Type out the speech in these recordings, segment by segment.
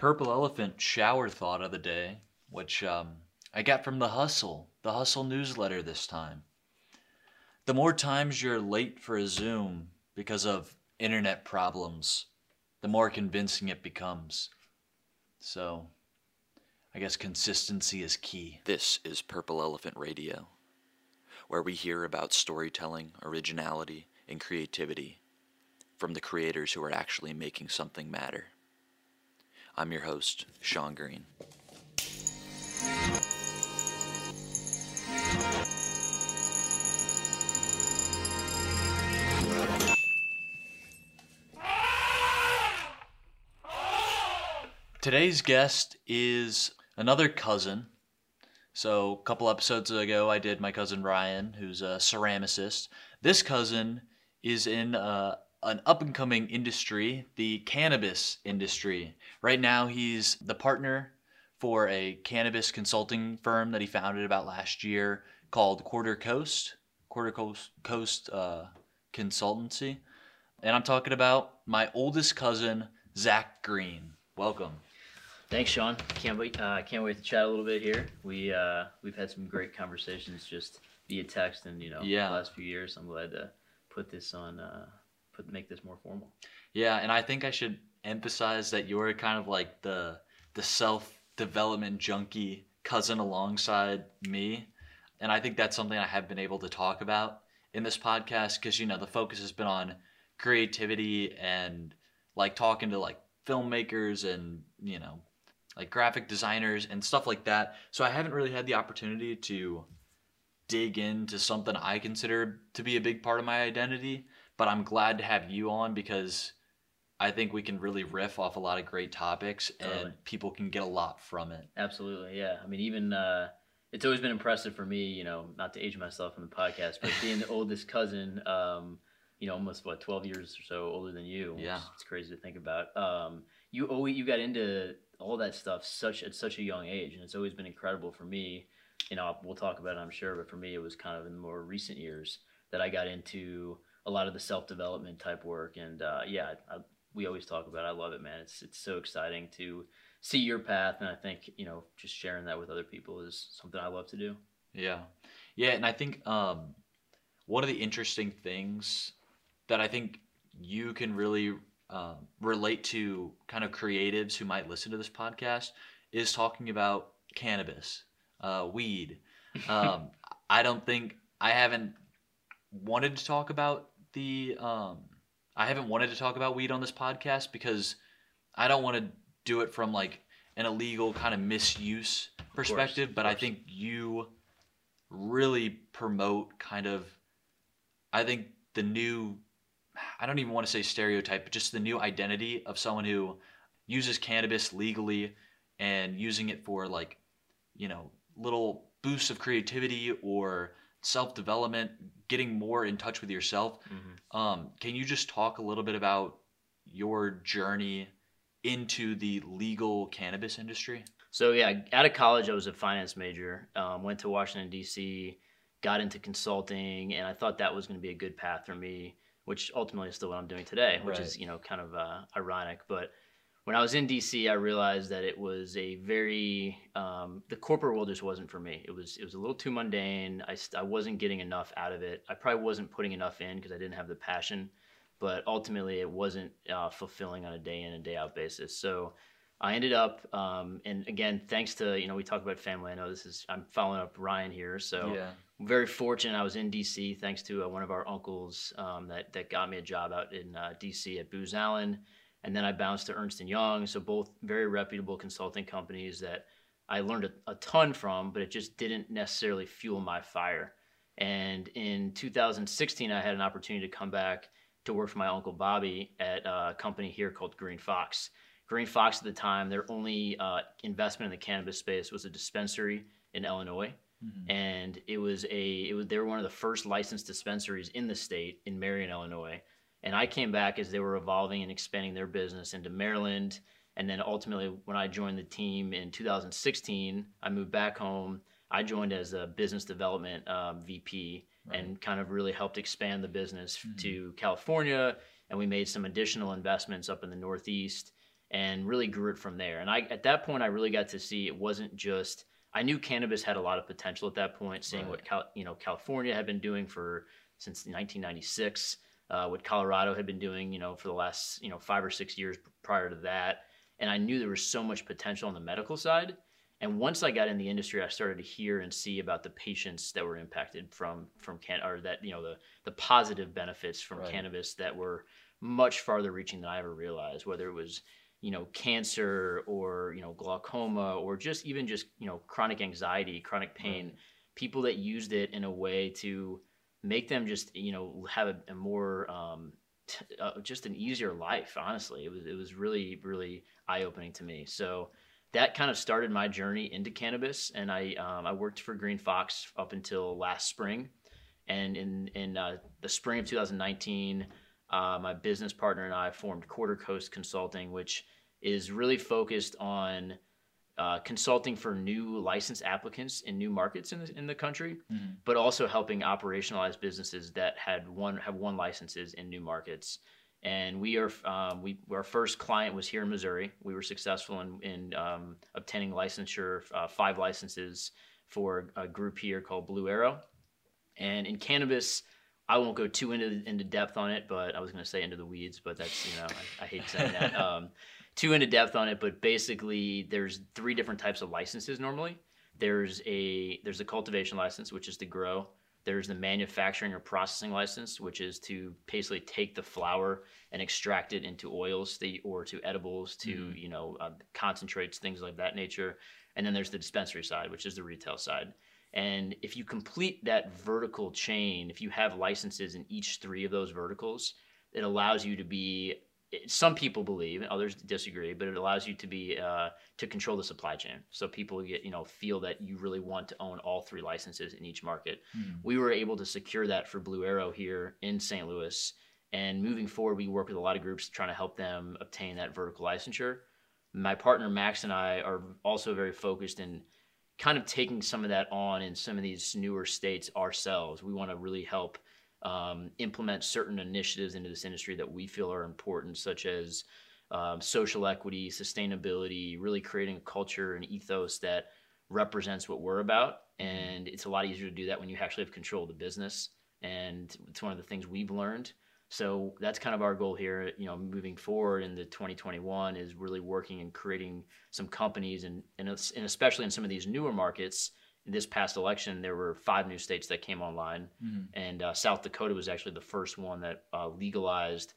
Purple Elephant shower thought of the day, which um, I got from The Hustle, the Hustle newsletter this time. The more times you're late for a Zoom because of internet problems, the more convincing it becomes. So, I guess consistency is key. This is Purple Elephant Radio, where we hear about storytelling, originality, and creativity from the creators who are actually making something matter. I'm your host, Sean Green. Today's guest is another cousin. So, a couple episodes ago, I did my cousin Ryan, who's a ceramicist. This cousin is in uh, an up and coming industry, the cannabis industry. Right now, he's the partner for a cannabis consulting firm that he founded about last year called Quarter Coast, Quarter Coast, Coast uh, Consultancy. And I'm talking about my oldest cousin, Zach Green. Welcome. Thanks, Sean. Can't wait. Uh, can't wait to chat a little bit here. We uh, we've had some great conversations just via text and you know Yeah. the last few years. I'm glad to put this on. Uh, put make this more formal. Yeah, and I think I should emphasize that you're kind of like the the self development junkie cousin alongside me, and I think that's something I have been able to talk about in this podcast because you know the focus has been on creativity and like talking to like filmmakers and you know like graphic designers and stuff like that. So I haven't really had the opportunity to dig into something I consider to be a big part of my identity but I'm glad to have you on because I think we can really riff off a lot of great topics Totally. and people can get a lot from it. Absolutely, yeah. I mean, even uh, it's always been impressive for me. You know, not to age myself in the podcast, but being the oldest cousin. Um, you know, almost what twelve years or so older than you. Yeah. it's crazy to think about. Um, you always you got into all that stuff such at such a young age, and it's always been incredible for me. You know, we'll talk about it, I'm sure, but for me, it was kind of in the more recent years that I got into a lot of the self development type work, and uh, yeah, I, we always talk about. It. I love it, man. It's it's so exciting to see your path, and I think you know just sharing that with other people is something I love to do. Yeah. Yeah, and I think um, one of the interesting things that I think you can really um, relate to kind of creatives who might listen to this podcast is talking about cannabis, uh, weed. Um, I don't think I haven't wanted to talk about the um, I haven't wanted to talk about weed on this podcast because I don't want to do it from like an illegal kind of misuse perspective, of but I think you really promote kind of I think the new I don't even want to say stereotype, but just the new identity of someone who uses cannabis legally and using it for like, you know, little boosts of creativity or self development, getting more in touch with yourself. Um, can you just talk a little bit about your journey into the legal cannabis industry? So yeah, out of college, I was a finance major. Um, went to Washington D.C., got into consulting, and I thought that was going to be a good path for me, which ultimately is still what I'm doing today, which Right. is you know kind of uh, ironic. But when I was in D.C., I realized that it was a very um, the corporate world just wasn't for me. It was it was a little too mundane. I I wasn't getting enough out of it. I probably wasn't putting enough in because I didn't have the passion. But ultimately, it wasn't uh, fulfilling on a day in and day out basis. So I ended up, um, and again, thanks to you know we talk about family. I know this is I'm following up Ryan here, so yeah. I'm very fortunate. I was in DC thanks to uh, one of our uncles um, that that got me a job out in uh, DC at Booz Allen, and then I bounced to Ernst and Young. So both very reputable consulting companies that I learned a, a ton from, but it just didn't necessarily fuel my fire. And in 2016, I had an opportunity to come back to work for my uncle Bobby at a company here called Green Fox. Green Fox at the time, their only uh, investment in the cannabis space was a dispensary in Illinois, Mhm. and it was a it was they were one of the first licensed dispensaries in the state in Marion, Illinois. And I came back as they were evolving and expanding their business into Maryland. And then ultimately, when I joined the team in 2016, I moved back home. I joined as a business development um, VP and kind of really helped expand the business Mhm. to California. And we made some additional investments up in the Northeast. and really grew it from there. And I at that point I really got to see it wasn't just I knew cannabis had a lot of potential at that point, seeing Right. what Cal, you know California had been doing for since 1996, uh, what Colorado had been doing, you know, for the last you know five or six years prior to that, and I knew there was so much potential on the medical side. And once I got in the industry, I started to hear and see about the patients that were impacted from from can or that you know the the positive benefits from Right. cannabis that were much farther reaching than I ever realized. Whether it was you know cancer or you know glaucoma or just even just you know chronic anxiety, chronic pain, people that used it in a way to make them just you know have a, a more um, t- uh, just an easier life. Honestly, it was it was really really eye opening to me. So that kind of started my journey into cannabis, and I um, I worked for Green Fox up until last spring, and in in uh, the spring of 2019, uh, my business partner and I formed Quarter Coast Consulting, which is really focused on uh, consulting for new license applicants in new markets in the, in the country, Mhm. but also helping operationalize businesses that had one have one licenses in new markets. And we are um, we our first client was here in Missouri. We were successful in in um, obtaining licensure, uh, five licenses for a group here called Blue Arrow. And in cannabis, I won't go too into into depth on it, but I was going to say into the weeds, but that's you know I, I hate saying that. Um, too into depth on it, but basically there's three different types of licenses normally. There's a there's a cultivation license, which is to grow. There's the manufacturing or processing license, which is to basically take the flower and extract it into oils the, or to edibles, to Mhm. you know uh, concentrates, things like that nature. And then there's the dispensary side, which is the retail side. And if you complete that vertical chain, if you have licenses in each three of those verticals, it allows you to be. Some people believe, others disagree, but it allows you to be uh, to control the supply chain. So people get you know feel that you really want to own all three licenses in each market. Mhm. We were able to secure that for Blue Arrow here in St. Louis. And moving forward, we work with a lot of groups trying to help them obtain that vertical licensure. My partner Max and I are also very focused in kind of taking some of that on in some of these newer states ourselves. We want to really help um, implement certain initiatives into this industry that we feel are important, such as um, social equity, sustainability, really creating a culture and ethos that represents what we're about. And it's a lot easier to do that when you actually have control of the business. And it's one of the things we've learned. So that's kind of our goal here, you know, moving forward into 2021 is really working and creating some companies and, and, and especially in some of these newer markets. This past election, there were five new states that came online, Mhm. and uh, South Dakota was actually the first one that uh, legalized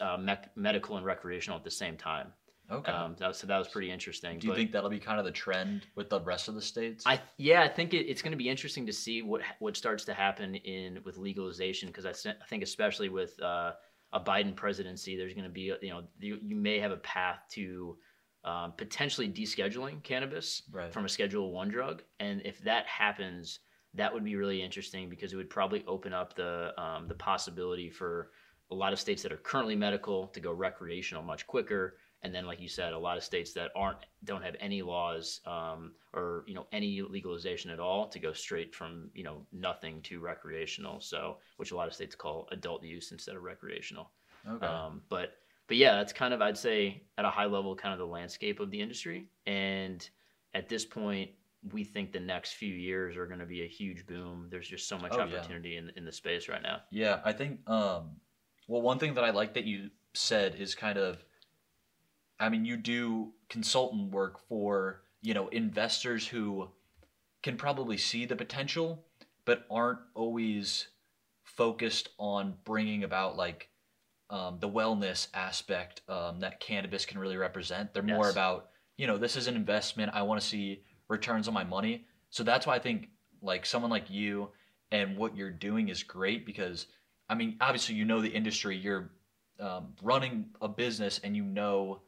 uh, mec- medical and recreational at the same time. Okay. Um, that, so that was pretty interesting. Do you but- think that'll be kind of the trend with the rest of the states? I yeah, I think it, it's going to be interesting to see what what starts to happen in with legalization because I, I think especially with uh, a Biden presidency, there's going to be you know you, you may have a path to um, potentially descheduling cannabis Right. from a Schedule One drug, and if that happens, that would be really interesting because it would probably open up the um, the possibility for a lot of states that are currently medical to go recreational much quicker and then like you said a lot of states that aren't don't have any laws um, or you know any legalization at all to go straight from you know nothing to recreational so which a lot of states call adult use instead of recreational okay. um, but but yeah that's kind of i'd say at a high level kind of the landscape of the industry. And at this point we think the next few years are going to be a huge boom. There's just so much Oh, yeah. opportunity in, in the space right now. Yeah, I think um well one thing that I like that you said is kind of I mean you do consultant work for, you know, investors who can probably see the potential but aren't always focused on bringing about like um, the wellness aspect um, that cannabis can really represent. They're more Yes. about, you know, this is an investment. I want to see returns on my money. So that's why I think like someone like you and what you're doing is great because, I mean, obviously you know the industry. You're um, running a business and you know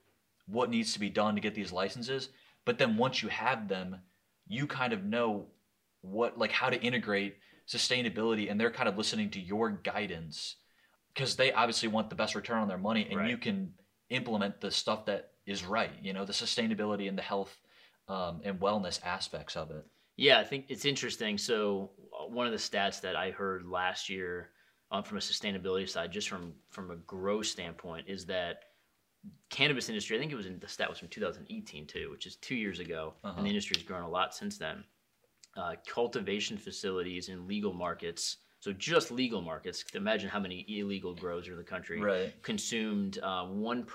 what needs to be done to get these licenses. But then once you have them, you kind of know what like how to integrate sustainability and they're kind of listening to your guidance because they obviously want the best return on their money and Right. you can implement the stuff that is right you know the sustainability and the health um, and wellness aspects of it Yeah, I think it's interesting. So uh, one of the stats that I heard last year um, from a sustainability side, just from from a growth standpoint, is that cannabis industry, I think it was in the stat was from 2018 too, which is two years ago, Uh-huh. and the industry has grown a lot since then. Uh, cultivation facilities in legal markets, so just legal markets. Imagine how many illegal grows are in the country. Right. Consumed uh, one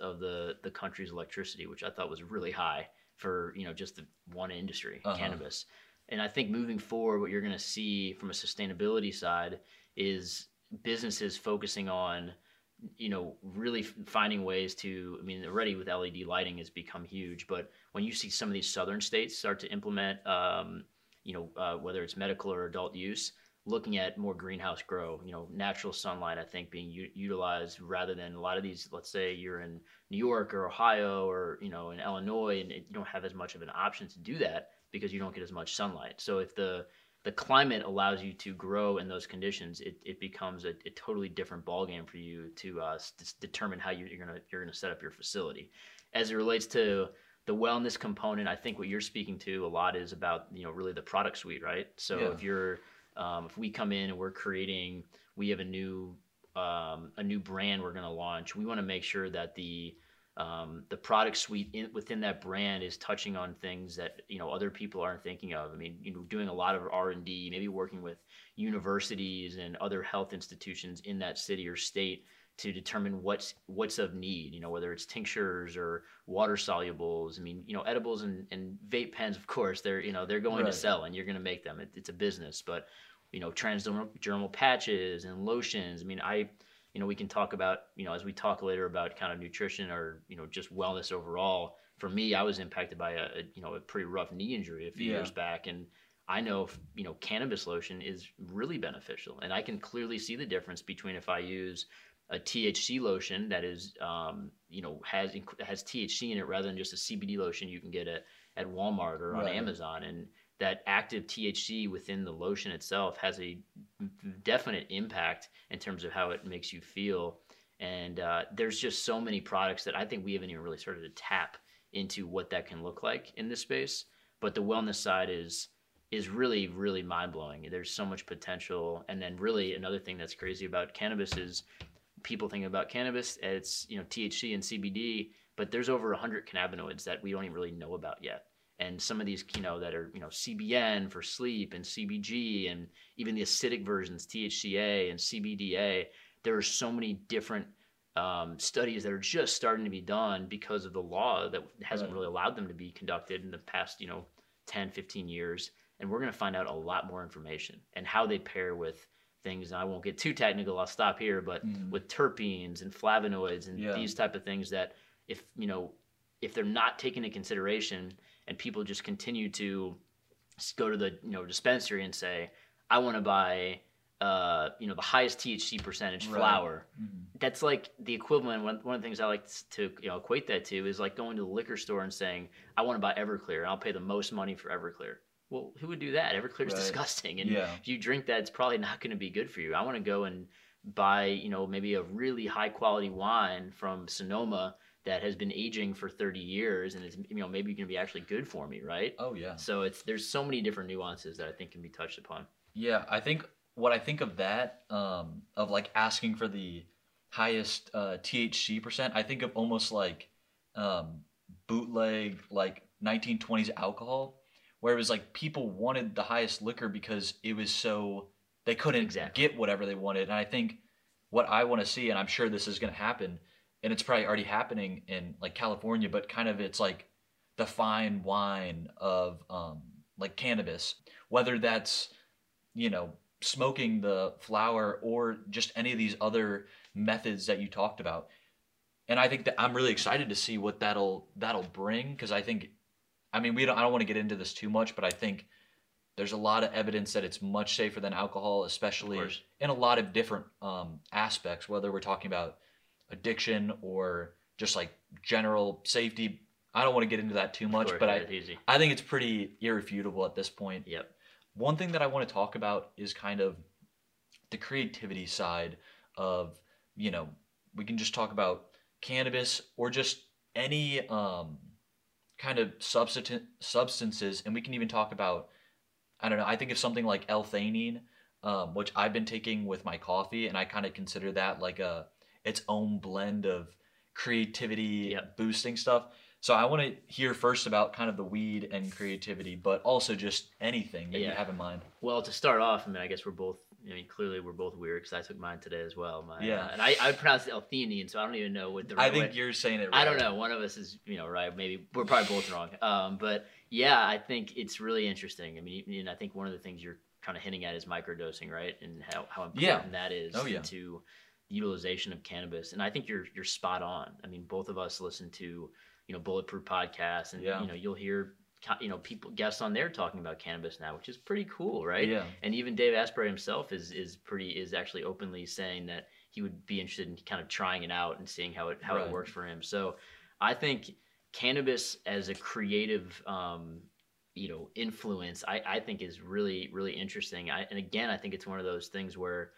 of the the country's electricity, which I thought was really high for you know just the one industry, Uh-huh. cannabis. And I think moving forward, what you're going to see from a sustainability side is businesses focusing on you know really finding ways to i mean already with led lighting has become huge but when you see some of these southern states start to implement um, you know uh, whether it's medical or adult use looking at more greenhouse grow you know natural sunlight i think being u- utilized rather than a lot of these let's say you're in new york or ohio or you know in illinois and it, you don't have as much of an option to do that because you don't get as much sunlight so if the the climate allows you to grow in those conditions, it, it becomes a, a totally different ballgame for you to uh, s- determine how you, you're gonna you're gonna set up your facility. As it relates to the wellness component, I think what you're speaking to a lot is about you know really the product suite, right? So Yeah. if you're um, if we come in and we're creating, we have a new um, a new brand we're gonna launch. We want to make sure that the um, the product suite in, within that brand is touching on things that you know other people aren't thinking of. I mean, you know, doing a lot of R and D, maybe working with universities and other health institutions in that city or state to determine what's what's of need. You know, whether it's tinctures or water solubles. I mean, you know, edibles and, and vape pens, of course, they're you know they're going Right. to sell and you're going to make them. It, it's a business, but you know, transdermal patches and lotions. I mean, I you know, we can talk about, you know, as we talk later about kind of nutrition or, you know, just wellness overall. For me, I was impacted by a, a you know, a pretty rough knee injury a few Yeah. years back. And I know, if, you know, cannabis lotion is really beneficial. And I can clearly see the difference between if I use a THC lotion that is, um, you know, has has THC in it rather than just a CBD lotion you can get at, at Walmart or on Right. Amazon. And that active THC within the lotion itself has a definite impact in terms of how it makes you feel. And uh, there's just so many products that I think we haven't even really started to tap into what that can look like in this space. But the wellness side is is really really mind blowing. There's so much potential. And then really another thing that's crazy about cannabis is people think about cannabis it's you know THC and CBD, but there's over 100 cannabinoids that we don't even really know about yet and some of these you know that are you know CBN for sleep and CBG and even the acidic versions THCA and CBDA there are so many different um, studies that are just starting to be done because of the law that hasn't Right. really allowed them to be conducted in the past you know 10 15 years and we're going to find out a lot more information and how they pair with things and I won't get too technical I'll stop here but Mhm. with terpenes and flavonoids and Yeah. these type of things that if you know if they're not taken into consideration and people just continue to go to the you know dispensary and say I want to buy uh, you know the highest THC percentage Right. flower Mhm. that's like the equivalent one, one of the things i like to you know equate that to is like going to the liquor store and saying i want to buy everclear and i'll pay the most money for everclear well who would do that everclear is Right. disgusting and Yeah. if you drink that it's probably not going to be good for you i want to go and buy you know maybe a really high quality wine from sonoma that has been aging for 30 years and it's you know maybe going to be actually good for me right Oh yeah. so it's there's so many different nuances that i think can be touched upon Yeah, I think what I think of that, um, of like asking for the highest uh, THC percent, I think of almost like um, bootleg like 1920s alcohol, where it was like people wanted the highest liquor because it was so they couldn't Exactly. get whatever they wanted. And I think what I want to see, and I'm sure this is going to happen, and it's probably already happening in like California, but kind of it's like the fine wine of um, like cannabis, whether that's you know smoking the flower or just any of these other methods that you talked about. And I think that I'm really excited to see what that'll that'll bring because I think, I mean, we don't I don't want to get into this too much, but I think there's a lot of evidence that it's much safer than alcohol, especially in a lot of different um, aspects, whether we're talking about addiction or just like general safety. I don't want to get into that too much, but I, easy I think it's pretty irrefutable at this point. yep One thing that I want to talk about is kind of the creativity side of, you know, we can just talk about cannabis or just any um, kind of substan- substances, and we can even talk about, I don't know, I think of something like L-theanine, um, which I've been taking with my coffee, and I kind of consider that like a its own blend of creativity Yep. boosting stuff. So I want to hear first about kind of the weed and creativity, but also just anything that you have in mind. Well, to start off, I mean, I guess we're both. I mean, clearly we're both weird because I took mine today as well. My, Yeah. uh, and I, I pronounced it L-theanine, so I don't even know what the right I think way. you're saying it. Right. I don't know. One of us is, you know, right. Maybe we're probably both wrong. Um, but yeah, I think it's really interesting. I mean, and I think one of the things you're kind of hinting at is microdosing, right? And how, how important Yeah. that is Oh, yeah. to utilization of cannabis. And I think you're you're spot on. I mean, both of us listen to, you know, bulletproof podcasts, and Yeah. you know, you'll hear, you know, people guests on there talking about cannabis now, which is pretty cool, right? Yeah. And even Dave Asprey himself is is pretty is actually openly saying that he would be interested in kind of trying it out and seeing how it how Right. it works for him. So I think cannabis as a creative um, you know influence I, I think is really really interesting. I, and again I think it's one of those things where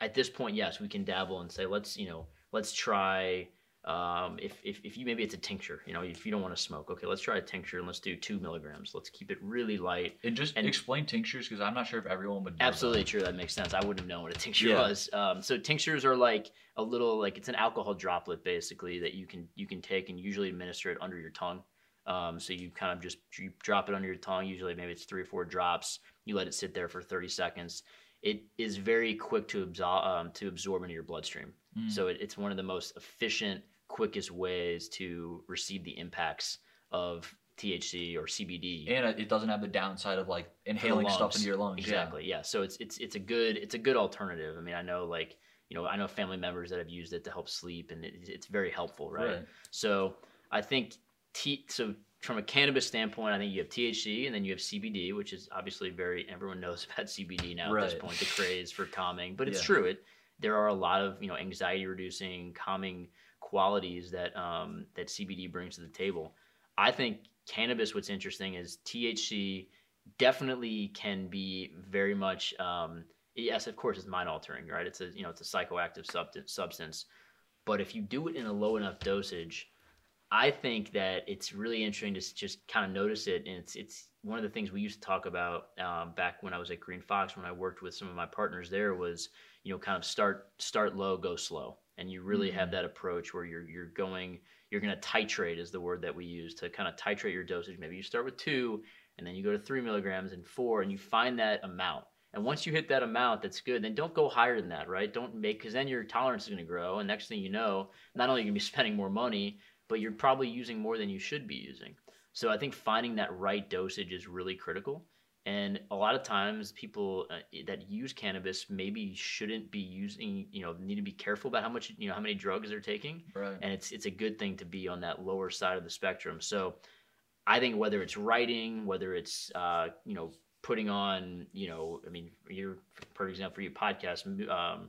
at this point yes we can dabble and say let's you know let's try um, if, if, if you maybe it's a tincture you know if you don't want to smoke okay let's try a tincture and let's do two milligrams let's keep it really light And just And- explain tinctures because I'm not sure if everyone would. Absolutely that. true. That makes sense. I wouldn't have known what a tincture Yeah. was. Um, so tinctures are like a little like it's an alcohol droplet basically that you can you can take and usually administer it under your tongue. Um, so you kind of just you drop it under your tongue. Usually maybe it's three or four drops. You let it sit there for 30 seconds. It is very quick to absorb um, to absorb into your bloodstream. Mm. So it, it's one of the most efficient, quickest ways to receive the impacts of THC or CBD and it- doesn't have the downside of like inhaling stuff into your lungs. Exactly. Yeah. So it's it's it's a good it's a good alternative. I mean, I know like you know I know family members that have used it to help sleep, and it, it's very helpful, Yeah. right? So I think T so from a cannabis standpoint, I think you have THC and then you have CBD, which is obviously very everyone knows about CBD now at this point, the craze for calming. But it's Yeah. true. It there are a lot of you know anxiety reducing, calming qualities that um, that CBD brings to the table. I think cannabis. What's interesting is THC definitely can be very much. Um, yes, of course, it's mind altering, right? It's a you know it's a psychoactive substance substance, but if you do it in a low enough dosage, I think that it's really interesting to just kind of notice it, and it's it's one of the things we used to talk about um, back when I was at Green Fox when I worked with some of my partners there was you know kind of start start low, go slow, and you really have Mhm. that approach where you're you're going you're going to titrate is the word that we use to kind of titrate your dosage. Maybe you start with two, and then you go to three milligrams and four, and you find that amount. And once you hit that amount, that's good. Then don't go higher than that, right? Don't make because then your tolerance is going to grow, and next thing you know, not only are you going to be spending more money, but you're probably using more than you should be using. So I think finding that right dosage is really critical. And a lot of times, people uh, that use cannabis maybe shouldn't be using, you know, need to be careful about how much, you know, how many drugs they're taking Right. and it's it's a good thing to be on that lower side of the spectrum. So I think whether it's writing, whether it's uh, you know putting on, you know, I mean, you're for example for your podcast, um,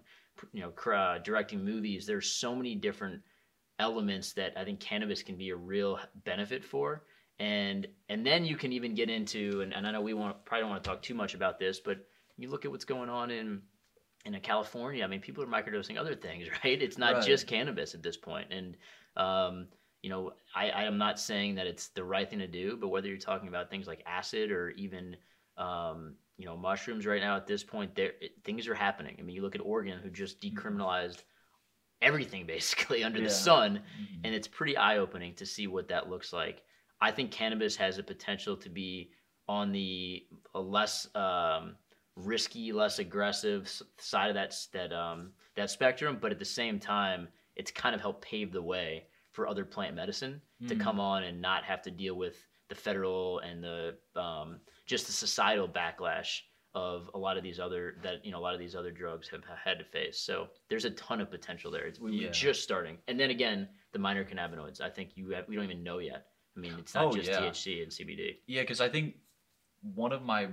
you know, cr- uh, directing movies. There's so many different elements that I think cannabis can be a real benefit for. And and then you can even get into and, and I know we want probably don't want to talk too much about this, but you look at what's going on in in California. I mean, people are microdosing other things, right? It's not Right. just cannabis at this point. And um, you know, I, I am not saying that it's the right thing to do, but whether you're talking about things like acid or even um, you know mushrooms right now at this point, there things are happening. I mean, you look at Oregon, who just decriminalized everything basically under Yeah. the sun, Mhm. and it's pretty eye opening to see what that looks like. I think cannabis has a potential to be on the a less um, risky, less aggressive side of that that um, that spectrum, but at the same time, it's kind of helped pave the way for other plant medicine to Mhm. come on and not have to deal with the federal and the um, just the societal backlash of a lot of these other that you know a lot of these other drugs have had to face. So there's a ton of potential there. It's, we- Yeah. We're just starting, and then again, the minor cannabinoids. I think you have, we don't even know yet. I mean, it's not Oh, just yeah. THC and CBD. Yeah, because I think one of my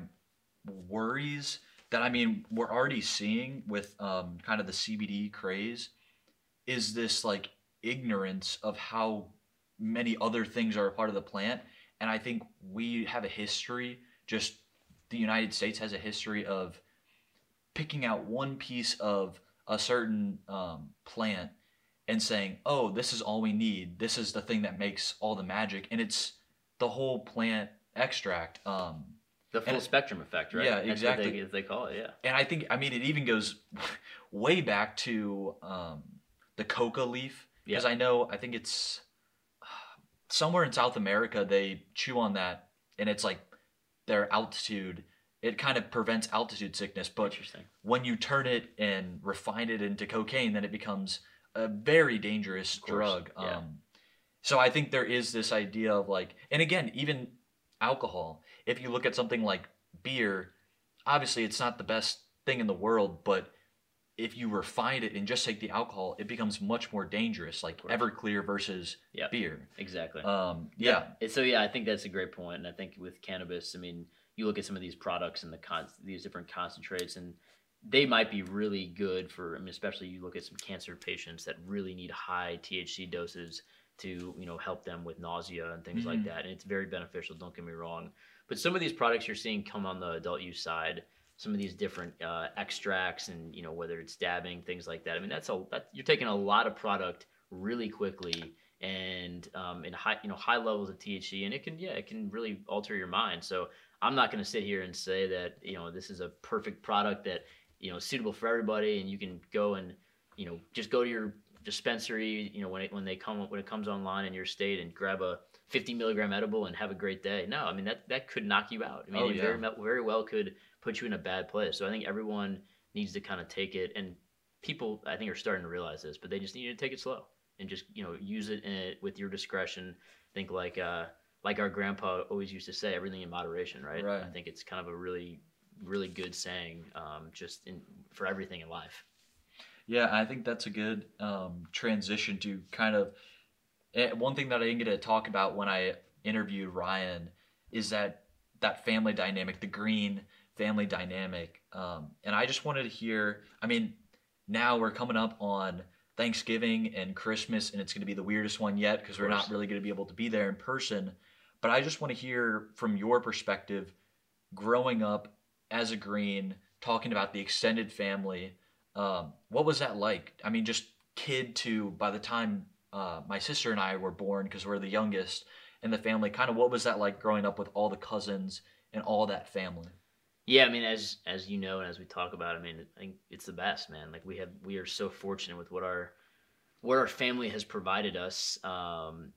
worries that I mean we're already seeing with um, kind of the CBD craze is this like ignorance of how many other things are a part of the plant, and I think we have a history. Just the United States has a history of picking out one piece of a certain um, plant and saying, "Oh, this is all we need. This is the thing that makes all the magic," and it's the whole plant extract. Um, The full And- spectrum effect, right? Yeah, That's exactly. What they, as they call it, yeah. and I think I mean it even goes way back to um, the coca leaf because I know I think it's somewhere in South America they chew on that and it's like their altitude it kind of prevents altitude sickness but when you turn it and refine it into cocaine then it becomes a very dangerous drug. Yeah. um so I think there is this idea of like and again even alcohol if you look at something like beer obviously it's not the best thing in the world but if you refine it and just take the alcohol it becomes much more dangerous like course. everclear versus Yeah. beer Exactly. um yeah And so yeah, I think that's a great point, and I think with cannabis, I mean, you look at some of these products and the con- these different concentrates, and they might be really good for. I mean, especially you look at some cancer patients that really need high THC doses to you know help them with nausea and things like Mhm. that, and it's very beneficial. Don't get me wrong, but some of these products you're seeing come on the adult use side. Some of these different uh, extracts and you know whether it's dabbing things like that. I mean that's a that, you're taking a lot of product really quickly and um, in high you know high levels of THC, and it can yeah it can really alter your mind. So I'm not going to sit here and say that you know this is a perfect product that you know suitable for everybody, and you can go and you know just go to your dispensary you know when it when they come when it comes online in your state and grab a 50 milligram edible and have a great day. No, I mean that that could knock you out. I mean Oh, yeah. very very well could put you in a bad place. So I think everyone needs to kind of take it and people I think are starting to realize this, but they just need to take it slow and just you know use it in it with your discretion. Think like uh, like our grandpa always used to say, everything in moderation, right? Right. I think it's kind of a really really good saying, um, just in for everything in life. Yeah, I think that's a good um, transition to kind of eh, one thing that I didn't get to talk about when I interviewed Ryan is that that family dynamic, the green family dynamic, um, and I just wanted to hear. I mean, now we're coming up on Thanksgiving and Christmas, and it's going to be the weirdest one yet because we're not really going to be able to be there in person. But I just want to hear from your perspective, growing up as a green, talking about the extended family. Um, what was that like? I mean, just kid to by the time uh, my sister and I were born, because we're the youngest in the family, kind of what was that like growing up with all the cousins and all that family? Yeah, I mean, as as you know, and as we talk about, I mean, I think it's the best, man. Like we have, we are so fortunate with what our what our family has provided us. Um,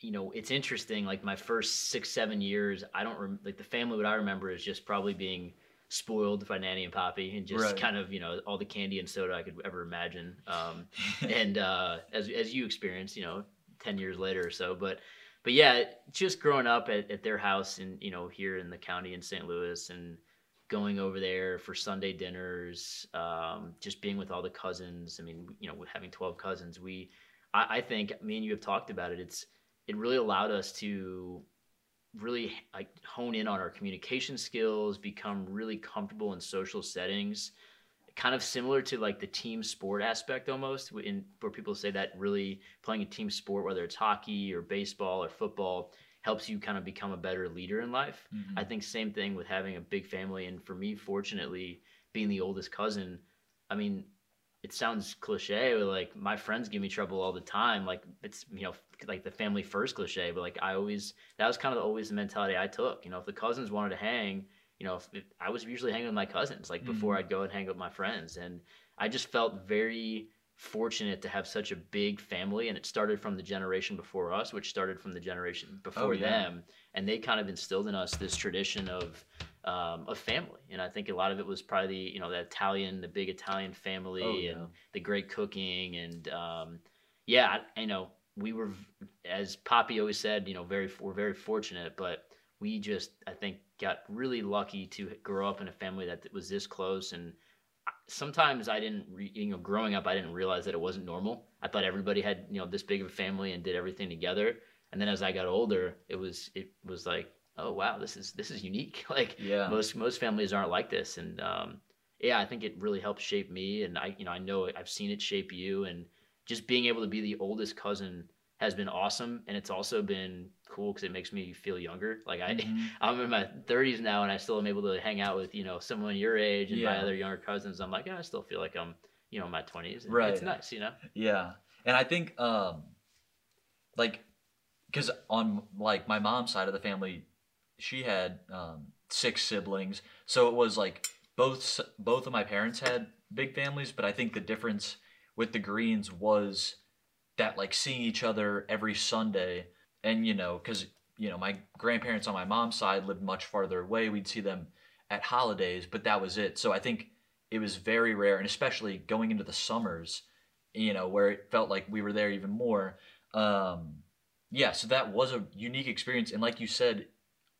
you know, it's interesting. Like my first six, seven years, I don't rem- like the family. What I remember is just probably being spoiled by Nanny and Poppy, and just Right. kind of you know all the candy and soda I could ever imagine. Um, and uh, as as you experienced, you know, ten years later or so. But but yeah, just growing up at, at their house and you know here in the county in St. Louis and going over there for Sunday dinners, um, just being with all the cousins. I mean, you know, having twelve cousins, we I, I think me and you have talked about it. It's it really allowed us to really like hone in on our communication skills, become really comfortable in social settings kind of similar to like the team sport aspect almost in where people say that really playing a team sport whether it's hockey or baseball or football helps you kind of become a better leader in life Mhm. i think same thing with having a big family and for me fortunately being the oldest cousin i mean it sounds cliche but like my friends give me trouble all the time like it's you know like the family first cliche but like i always that was kind of always the mentality i took you know if the cousins wanted to hang you know, if, if I was usually hanging with my cousins, like before Mhm. I'd go and hang with my friends, and I just felt very fortunate to have such a big family, and it started from the generation before us, which started from the generation before yeah. them, and they kind of instilled in us this tradition of um, of family, and I think a lot of it was probably the, you know the Italian, the big Italian family, Oh, yeah. and the great cooking, and um, yeah, I, you know, we were, as Poppy always said, you know, very we're very fortunate, but we just I think got really lucky to grow up in a family that was this close and sometimes I didn't re, you know growing up I didn't realize that it wasn't normal. I thought everybody had you know this big of a family and did everything together. And then as I got older, it was it was like oh wow this is this is unique. like Yeah. most most families aren't like this and um, yeah I think it really helped shape me and I you know I know I've seen it shape you and just being able to be the oldest cousin has been awesome and it's also been cool because it makes me feel younger. Like i Mhm. i'm in my 30s now and i still am able to hang out with you know someone your age and my other younger cousins. I'm like yeah, i still feel like i'm you know in my 20s and Right. it's nice you know? Yeah, and I think um, like, because on like my mom's side of the family, she had um six siblings, so it was like both both of my parents had big families, but I think the difference with the Greens was that like seeing each other every Sunday, and you know, because you know my grandparents on my mom's side lived much farther away. We'd see them at holidays, but that was it. So I think it was very rare, and especially going into the summers, you know, where it felt like we were there even more. Um, yeah, so that was a unique experience, and like you said,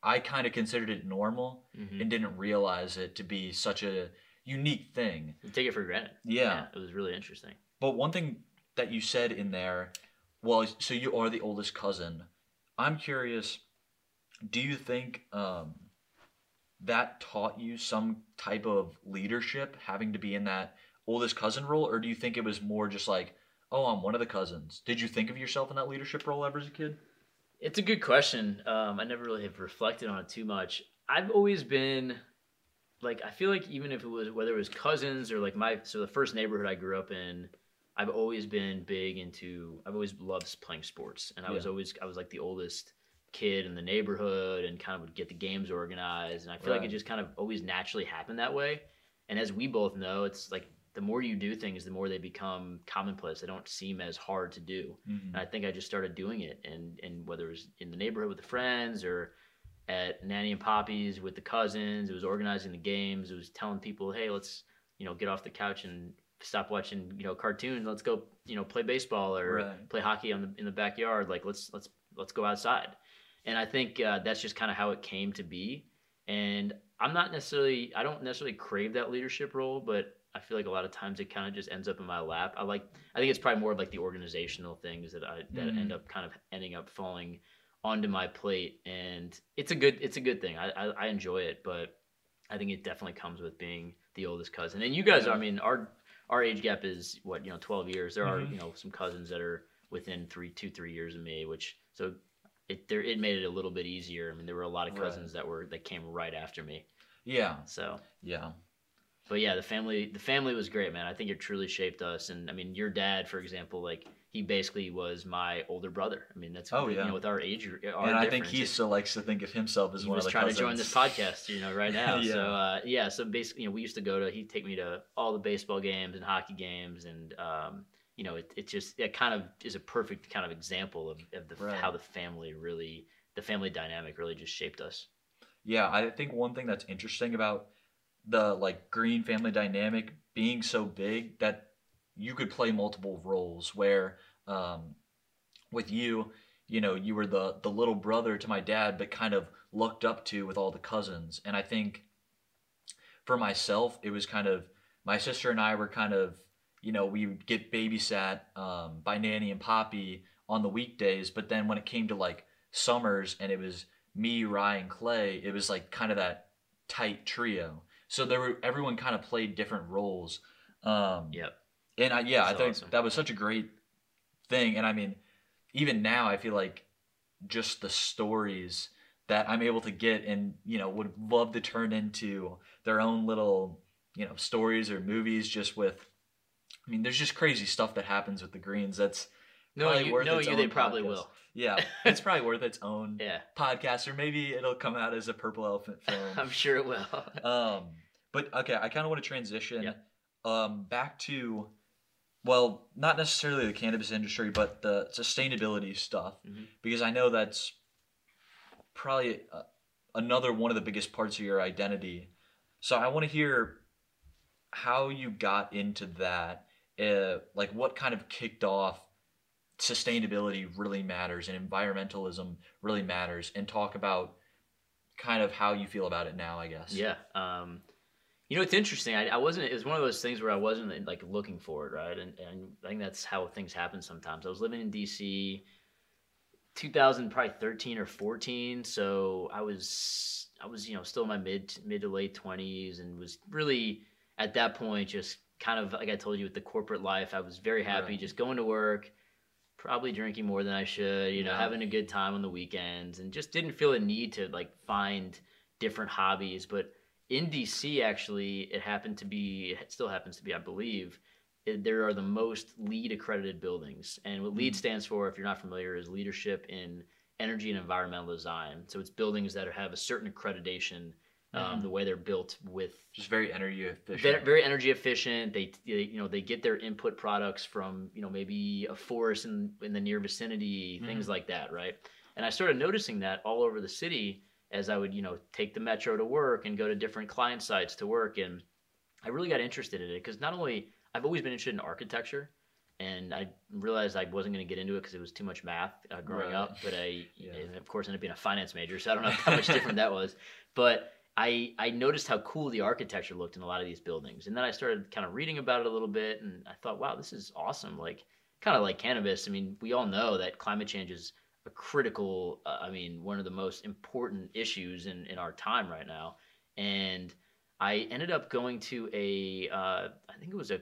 I kind of considered it normal Mhm. and didn't realize it to be such a unique thing. You take it for granted. Yeah. it was really interesting. But one thing that you said in there, well, so you are the oldest cousin. I'm curious, do you think um, that taught you some type of leadership, having to be in that oldest cousin role, or do you think it was more just like, oh, I'm one of the cousins? Did you think of yourself in that leadership role ever as a kid? It's a good question. Um, I never really have reflected on it too much. I've always been like I feel like even if it was whether it was cousins or like my so the first neighborhood I grew up in, I've always been big into I've always loved playing sports and I was always I was like the oldest kid in the neighborhood and kind of would get the games organized and I feel like it just kind of always naturally happened that way. And as we both know, it's like the more you do things, the more they become commonplace. They don't seem as hard to do. And mm-hmm. I think I just started doing it, and and whether it was in the neighborhood with the friends or at Nanny and Poppy's with the cousins, it was organizing the games. It was telling people, hey, let's you know get off the couch and stop watching you know cartoons. Let's go you know play baseball or Right. play hockey on the in the backyard. Like let's let's let's go outside. And I think uh, that's just kind of how it came to be. And I'm not necessarily I don't necessarily crave that leadership role, but I feel like a lot of times it kind of just ends up in my lap. I like I think it's probably more of like the organizational things that I that Mhm. end up kind of ending up falling onto my plate, and it's a good it's a good thing. I I, I enjoy it, but I think it definitely comes with being the oldest cousin. And you guys, Yeah. I mean, our our age gap is what you know, twelve years. There are Mhm. you know some cousins that are within three two three years of me, which so it there it made it a little bit easier. I mean, there were a lot of Right. cousins that were that came right after me. Yeah, So yeah, but yeah, the family the family was great, man. I think it truly shaped us. And I mean, your dad, for example, like he basically was my older brother. I mean, that's Oh, you yeah. know with our age, our and I think he still likes to think of himself as he one was of the trying cousins. to join this podcast, you know, right now. Yeah. So uh, yeah, so basically, you know, we used to go to. He'd take me to all the baseball games and hockey games, and um, you know, it, it just it kind of is a perfect kind of example of, of the, Right. how the family really, the family dynamic really just shaped us. Yeah, I think one thing that's interesting about the like Green family dynamic being so big that you could play multiple roles where um with you, you know, you were the the little brother to my dad but kind of looked up to with all the cousins. And I think for myself, it was kind of my sister and I were kind of, you know, we would get babysat um, by Nanny and Poppy on the weekdays, but then when it came to like summers and it was me, Ryan, Clay, it was like kind of that tight trio. So there were everyone kind of played different roles. Um, Yep. and I, yeah, I think awesome. that was such a great thing. And I mean, even now, I feel like just the stories that I'm able to get and, you know, would love to turn into their own little, you know, stories or movies just with, I mean, there's just crazy stuff that happens with the Greens. That's, No, Probably you, worth no, you, they probably podcast. will. yeah, it's probably worth its own Yeah, podcast or maybe it'll come out as a Purple Elephant film. I'm sure it will. Um, but okay, I kind of want to transition um, back to, well, not necessarily the cannabis industry, but the sustainability stuff, Mhm. because I know that's probably uh, another one of the biggest parts of your identity. So I want to hear how you got into that, uh, like what kind of kicked off sustainability really matters and environmentalism really matters, and talk about kind of how you feel about it now, I guess. Yeah. Um, you know, it's interesting. I, I wasn't. It was one of those things where I wasn't like looking for it, right? And and I think that's how things happen sometimes. I was living in DC, 2000 probably 13 or 14. So I was I was you know still in my mid mid to late 20s and was really at that point just kind of like I told you with the corporate life. I was very happy Right. just going to work. Probably drinking more than I should, you know, Yeah. having a good time on the weekends, and just didn't feel a need to like find different hobbies. But in DC, actually, it happened to be, it still happens to be, I believe, it, there are the most LEED accredited buildings. And what LEED Mhm. stands for, if you're not familiar, is Leadership in Energy and Environmental Design. So it's buildings that have a certain accreditation Um, Mhm. The way they're built with Just very energy efficient. very, very energy efficient. They, they, you know, they get their input products from, you know, maybe a forest in, in the near vicinity, things like that, right? And I started noticing that all over the city as I would, you know, take the metro to work and go to different client sites to work. And I really got interested in it because not only I've always been interested in architecture, and I realized I wasn't going to get into it because it was too much math uh, growing Right. up. But I, Yeah. of course, ended up being a finance major, so I don't know how much different that was. But I I noticed how cool the architecture looked in a lot of these buildings, and then I started kind of reading about it a little bit, and I thought, wow, this is awesome. Like kind of like cannabis. I mean, we all know that climate change is a critical, uh, I mean, one of the most important issues in in our time right now, and I ended up going to a, uh, I think it was a,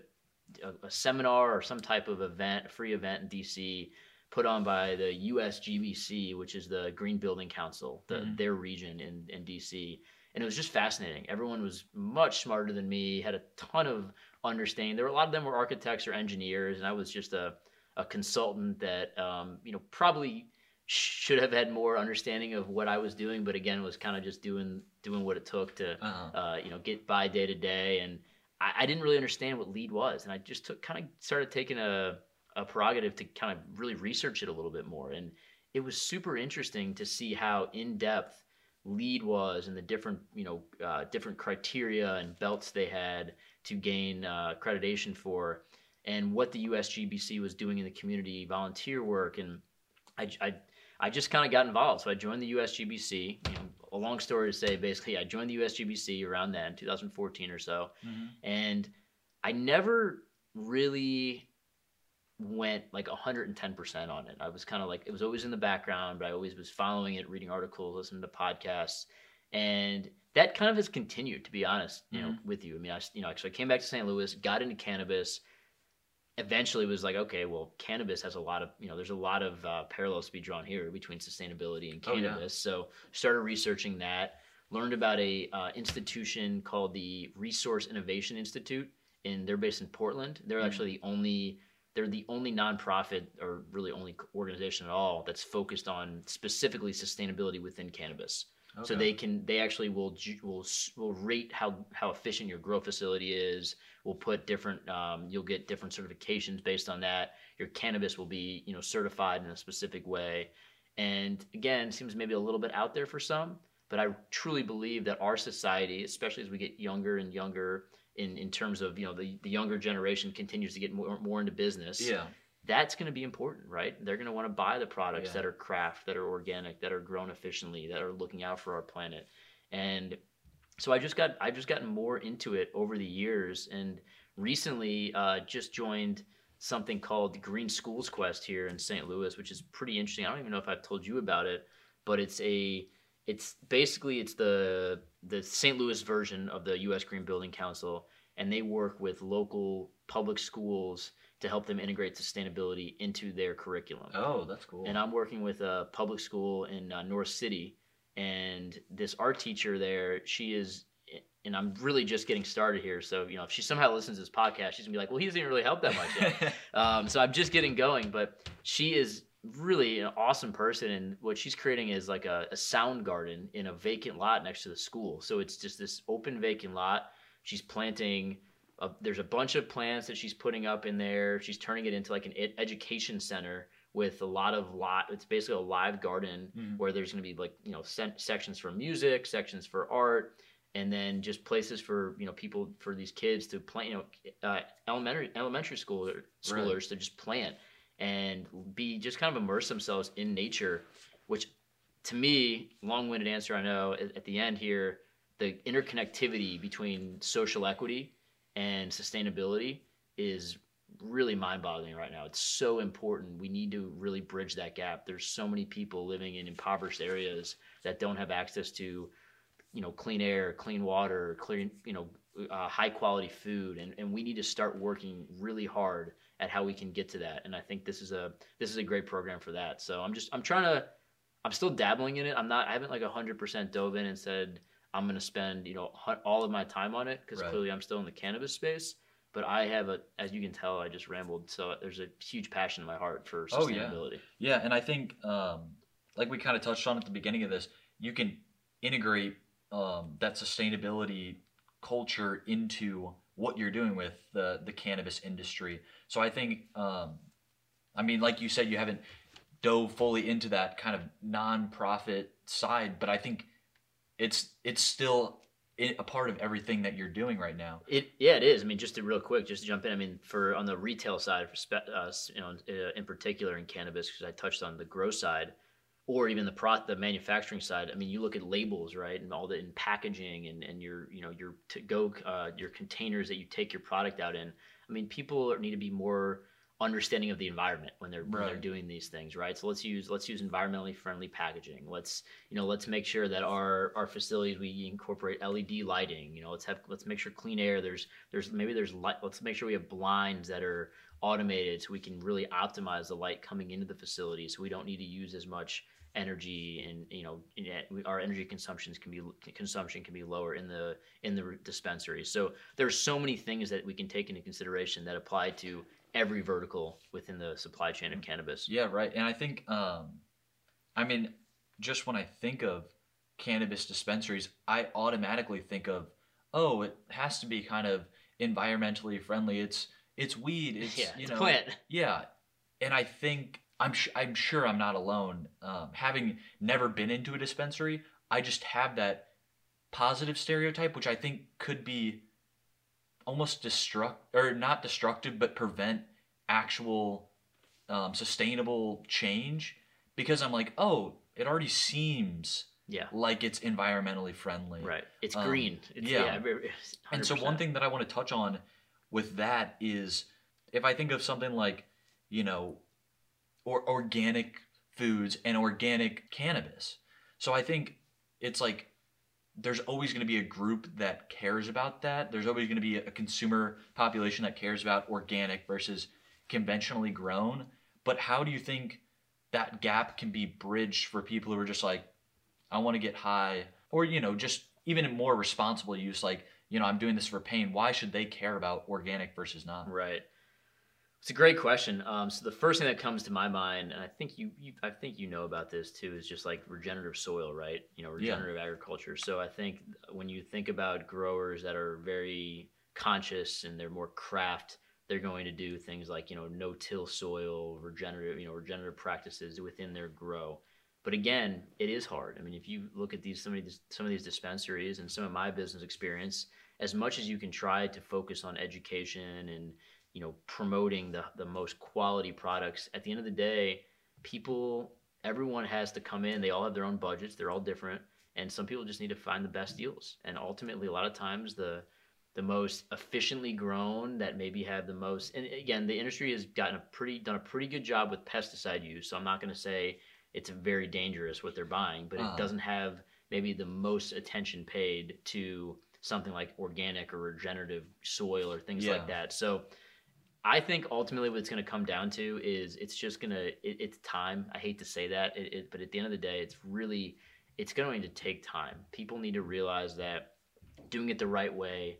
a, a seminar or some type of event, free event in DC, put on by the USGBC, which is the Green Building Council, the, Mhm. their region in, in DC. And it was just fascinating. Everyone was much smarter than me, had a ton of understanding. There were a lot of them were architects or engineers, and I was just a, a consultant that, um, you know, probably should have had more understanding of what I was doing, but again, was kind of just doing doing what it took to Uh-huh. uh, you know, get by day to day. And I, I didn't really understand what LEED was, and I just took kind of started taking a, a prerogative to kind of really research it a little bit more. And it was super interesting to see how in depth LEED was and the different you know uh, different criteria and belts they had to gain uh, accreditation for, and what the USGBC was doing in the community volunteer work and. I, I, I just kind of got involved. So I joined the USGBC. You know, a long story to say, basically, I joined the USGBC around then, 2014 or so, Mhm. and I never really went like 110% on it. I was kind of like it was always in the background, but I always was following it, reading articles, listening to podcasts, and that kind of has continued. To be honest, you know, with you, I mean, I you know, so I came back to St. Louis, got into cannabis. Eventually, was like, okay, well, cannabis has a lot of, you know, there's a lot of uh, parallels to be drawn here between sustainability and Oh, yeah. cannabis. So started researching that. Learned about a uh, institution called the Resource Innovation Institute, and they're based in Portland. They're Mhm. actually the only they're the only nonprofit or really only organization at all that's focused on specifically sustainability within cannabis. So they can they actually will will will rate how how efficient your grow facility is. We'll put different um, you'll get different certifications based on that. Your cannabis will be you know certified in a specific way. And again, seems maybe a little bit out there for some, but I truly believe that our society, especially as we get younger and younger in, in terms of you know the, the younger generation continues to get more more into business yeah. That's going to be important, right? They're going to want to buy the products Yeah. that are craft, that are organic, that are grown efficiently, that are looking out for our planet. And so I just got I've just gotten more into it over the years, and recently uh, just joined something called Green Schools Quest here in St. Louis, which is pretty interesting. I don't even know if I've told you about it, but it's a it's basically it's the the St. Louis version of the U.S. Green Building Council, and they work with local public schools to help them integrate sustainability into their curriculum. Oh, that's cool. And I'm working with a public school in uh, North City, and this art teacher there, she is, and I'm really just getting started here. So you know, if she somehow listens to this podcast, she's gonna be like, "Well, he doesn't really help that much yet." um, so I'm just getting going, but she is really an awesome person, and what she's creating is like a, a sound garden in a vacant lot next to the school. So it's just this open vacant lot. She's planting. A, there's a bunch of plants that she's putting up in there. She's turning it into like an ed- education center with a lot of lot. It's basically a live garden Mhm. where there's going to be like you know se- sections for music, sections for art, and then just places for you know people for these kids to plant. You know, uh, elementary elementary school schoolers to just plant and be just kind of immerse themselves in nature, which to me, long-winded answer I know at, at the end here, the interconnectivity between social equity and sustainability is really mind-boggling right now. It's so important. We need to really bridge that gap. There's so many people living in impoverished areas that don't have access to, you know, clean air, clean water, clean, you know, uh, high quality food, and, and we need to start working really hard at how we can get to that. And I think this is a this is a great program for that. So I'm just I'm trying to I'm still dabbling in it. I'm not I haven't like 100% dove in and said I'm going to spend, you know, all of my time on it because Right. clearly I'm still in the cannabis space. But I have a, as you can tell, I just rambled. So there's a huge passion in my heart for Oh, yeah. sustainability. Yeah, and I think, um, like we kind of touched on at the beginning of this, you can integrate um, that sustainability culture into what you're doing with the the cannabis industry. So I think, um, I mean, like you said, you haven't dove fully into that kind of non-profit side, but I think it's it's still a part of everything that you're doing right now. It yeah, it is. I mean, just to real quick, just to jump in. I mean, for on the retail side, for spe- uh, you know, uh, in particular in cannabis, because I touched on the grow side, or even the pro the manufacturing side. I mean, you look at labels, right, and all the in packaging and and your you know your to go uh, your containers that you take your product out in. I mean, people need to be more understanding of the environment when they're when they're doing these things, right? So let's use let's use environmentally friendly packaging. Let's you know let's make sure that our our facilities we incorporate LED lighting. You know, let's have let's make sure clean air. There's there's maybe there's light. Let's make sure we have blinds that are automated so we can really optimize the light coming into the facility, so we don't need to use as much energy and you know our energy consumptions can be consumption can be lower in the in the dispensary so there's so many things that we can take into consideration that apply to every vertical within the supply chain of cannabis Yeah, right. And I think, um, I mean, just when I think of cannabis dispensaries, I automatically think of, oh, it has to be kind of environmentally friendly. It's it's weed. It's yeah you it's know, plant yeah. And I think I'm sh- I'm sure I'm not alone. Um, having never been into a dispensary, I just have that positive stereotype, which I think could be almost destruct or not destructive, but prevent actual um, sustainable change because I'm like, oh, it already seems yeah like it's environmentally friendly. right it's Um, green it's, yeah. yeah, And so one thing that I want to touch on with that is if I think of something like, you know, or organic foods and organic cannabis. So I think it's like there's always going to be a group that cares about that. There's always going to be a consumer population that cares about organic versus conventionally grown. But how do you think that gap can be bridged for people who are just like, I want to get high, or you know, just even in more responsible use, like you know, I'm doing this for pain. Why should they care about organic versus not? Right. It's a great question. Um, so the first thing that comes to my mind, and I think you, you, I think you know about this too, is just like regenerative soil, right? You know, Yeah. regenerative agriculture. So I think when you think about growers that are very conscious and they're more craft, they're going to do things like you know no-till soil, regenerative, you know, regenerative practices within their grow. But again, it is hard. I mean, if you look at these some of these some of these dispensaries and some of my business experience, as much as you can try to focus on education and you know promoting the the most quality products. At the end of the day people everyone has to come in. They all have their own budgets. They're all different. And some people just need to find the best deals. And ultimately a lot of times the the most efficiently grown that maybe have the most and again the industry has gotten a pretty done a pretty good job with pesticide use. So i'm not going to say it's very dangerous what they're buying but Uh-huh. it doesn't have maybe the most attention paid to something like organic or regenerative soil or things Yeah. like that. So I think ultimately what it's going to come down to is it's just going to it's time. I hate to say that, it, it, but at the end of the day, it's really it's going to take time. People need to realize that doing it the right way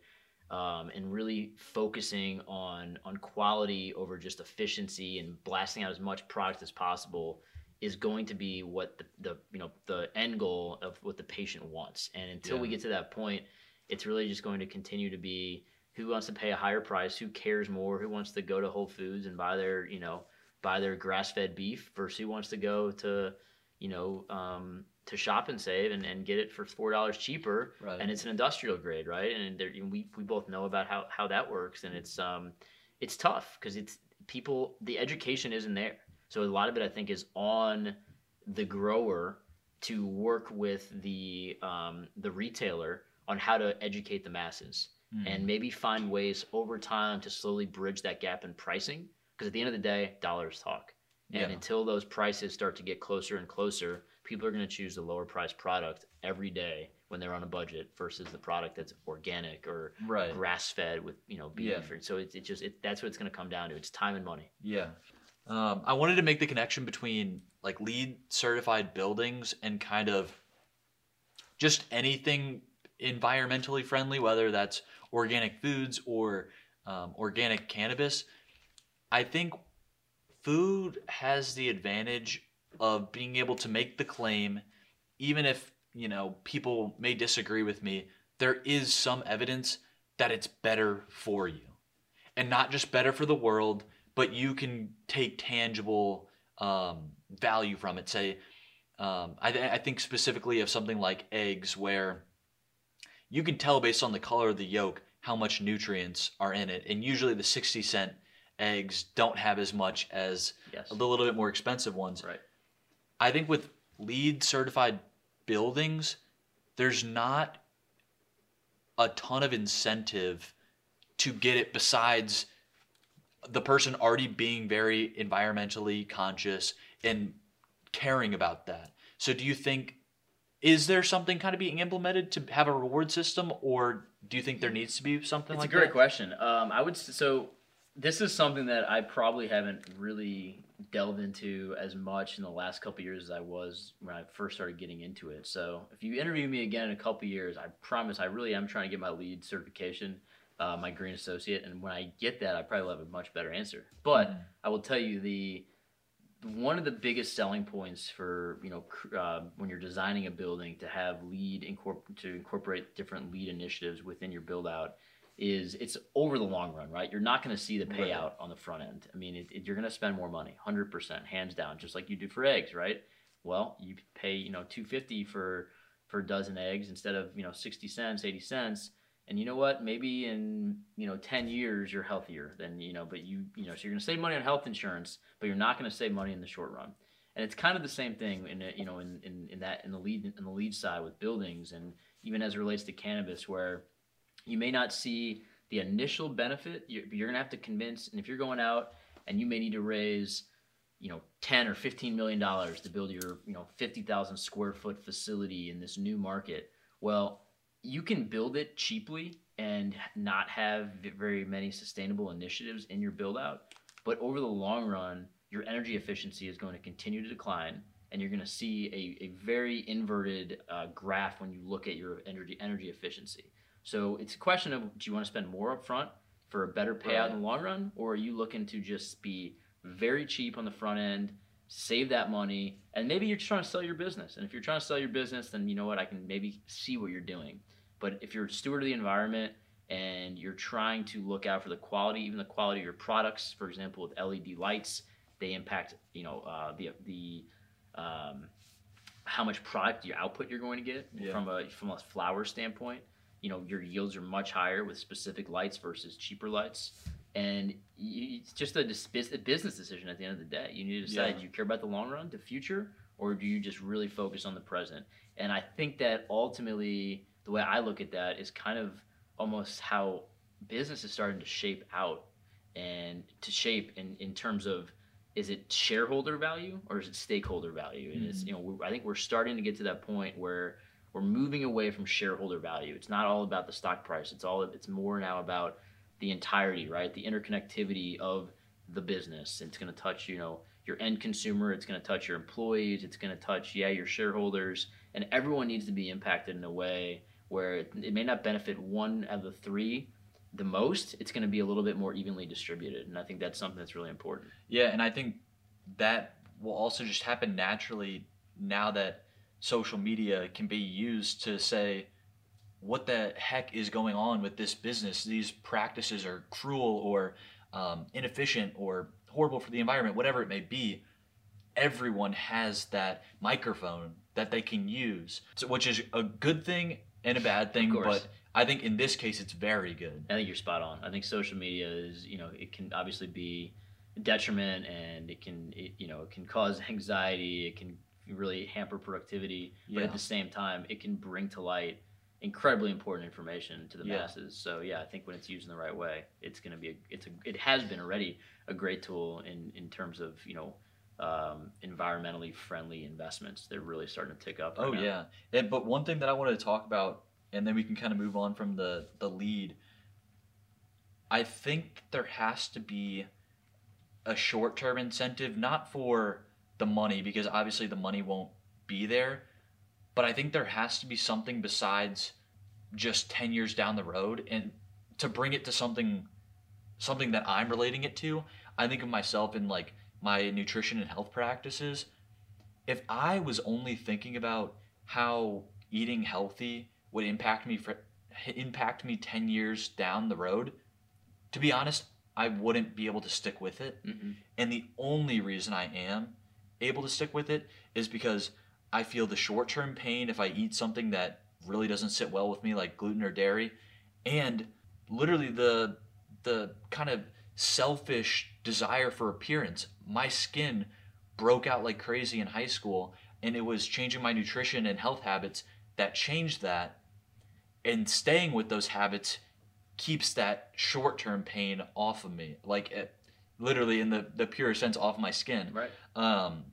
um, and really focusing on on quality over just efficiency and blasting out as much product as possible is going to be what the, the you know the end goal of what the patient wants. And until we get to that point, it's really just going to continue to be who wants to pay a higher price, who cares more, who wants to go to Whole Foods and buy their, you know, buy their grass-fed beef versus who wants to go to, you know, um, to shop and save and, and get it for four dollars cheaper, Right. and it's an industrial grade, right? And there, we we both know about how how that works, and it's um, it's tough because it's people the education isn't there, so a lot of it I think is on the grower to work with the um, the retailer on how to educate the masses Hmm. and maybe find ways over time to slowly bridge that gap in pricing. Because at the end of the day, dollars talk. And Yeah. until those prices start to get closer and closer, people are going to choose the lower price product every day when they're on a budget versus the product that's organic or right. grass fed with you know beef. Yeah. And so it's it just it, that's what it's going to come down to. It's time and money. Yeah. Um, I wanted to make the connection between like LEED certified buildings and kind of just anything environmentally friendly, whether that's organic foods or um, organic cannabis. I think food has the advantage of being able to make the claim, even if you know, people may disagree with me, there is some evidence that it's better for you. And not just better for the world, but you can take tangible um, value from it. Say, um, I, th- I think specifically of something like eggs, where you can tell based on the color of the yolk how much nutrients are in it. And usually the 60 cent eggs don't have as much as Yes. the little bit more expensive ones. Right. I think with LEED certified buildings, there's not a ton of incentive to get it besides the person already being very environmentally conscious and caring about that. So do you think is there something kind of being implemented to have a reward system or do you think there needs to be something It's like a great that? question. Um, I would so this is something that I probably haven't really delved into as much in the last couple years as I was when I first started getting into it. So if you interview me again in a couple years, I promise I really am trying to get my LEED certification, uh, my green associate, and when I get that, I probably will have a much better answer. But Mhm. I will tell you the one of the biggest selling points for you know uh, when you're designing a building to have LEED incorpor- to incorporate different LEED initiatives within your build out is it's over the long run right? You're not going to see the Right. payout on the front end. I mean it, it- you're going to spend more money 100% hands down just like you do for eggs right? Well you pay you know 250 for for a dozen eggs instead of you know 60 cents 80 cents and you know what? Maybe in you know 10 years you're healthier than you know but you you know so you're going to save money on health insurance but you're not going to save money in the short run. And it's kind of the same thing in you know in, in, in that in the LEED in the LEED side with buildings and even as it relates to cannabis where you may not see the initial benefit you're, you're going to have to convince and if you're going out and you may need to raise you know 10 or 15 million dollars to build your you know 50,000 square foot facility in this new market well you can build it cheaply and not have very many sustainable initiatives in your build out but over the long run your energy efficiency is going to continue to decline and you're going to see a, a very inverted uh, graph when you look at your energy energy efficiency so it's a question of do you want to spend more upfront for a better payout Right. in the long run or are you looking to just be very cheap on the front end save that money and maybe you're just trying to sell your business. And if you're trying to sell your business then you know what? I can maybe see what you're doing. But if you're a steward of the environment and you're trying to look out for the quality even the quality of your products for example with led lights they impact you know uh, the the um, how much product your output you're going to get Yeah. from a from a flower standpoint you know your yields are much higher with specific lights versus cheaper lights and you, it's just a, dis- a business decision at the end of the day. You need to decide Yeah. do you care about the long run the future or do you just really focus on the present? And i think that ultimately the way i look at that is kind of almost how business is starting to shape out and to shape in, in terms of is it shareholder value or is it stakeholder value? And it's mm-hmm. you know i think we're starting to get to that point where we're moving away from shareholder value. It's not all about the stock price. It's all it's more now about the entirety right? The interconnectivity of the business. It's going to touch you know your end consumer it's going to touch your employees it's going to touch yeah your shareholders and everyone needs to be impacted in a way where it, may not benefit one of the three the most it's going to be a little bit more evenly distributed and i think that's something that's really important. Yeah, and I think that will also just happen naturally now that social media can be used to say, what the heck is going on with this business? These practices are cruel or um, inefficient or horrible for the environment, whatever it may be. Everyone has that microphone that they can use, so, which is a good thing and a bad thing. But I think in this case, it's very good. I think you're spot on. I think social media is, you know, it can obviously be a detriment and it can, it, you know, it can cause anxiety. It can really hamper productivity. But Yeah. at the same time, it can bring to light incredibly important information to the Yeah. masses. So yeah, I think when it's used in the right way, it's going to be, a, it's a, it has been already a great tool in, in terms of, you know, um, environmentally friendly investments. They're really starting to tick up. right Oh now. yeah, and, but one thing that I wanted to talk about, and then we can kind of move on from the the LEED. I think there has to be a short term incentive, not for the money, because obviously the money won't be there, but I think there has to be something besides just ten years down the road, and to bring it to something something that I'm relating it to. I think of myself in like my nutrition and health practices if I was only thinking about how eating healthy would impact me for impact me 10 years down the road, to be honest, I wouldn't be able to stick with it. Mhm. And the only reason I am able to stick with it is because I feel the short term pain if I eat something that really doesn't sit well with me, like gluten or dairy, and literally the the kind of selfish desire for appearance. My skin broke out like crazy in high school, and it was changing my nutrition and health habits that changed that. And staying with those habits keeps that short term pain off of me, like it, literally in the the pure sense, off my skin. Right. Um,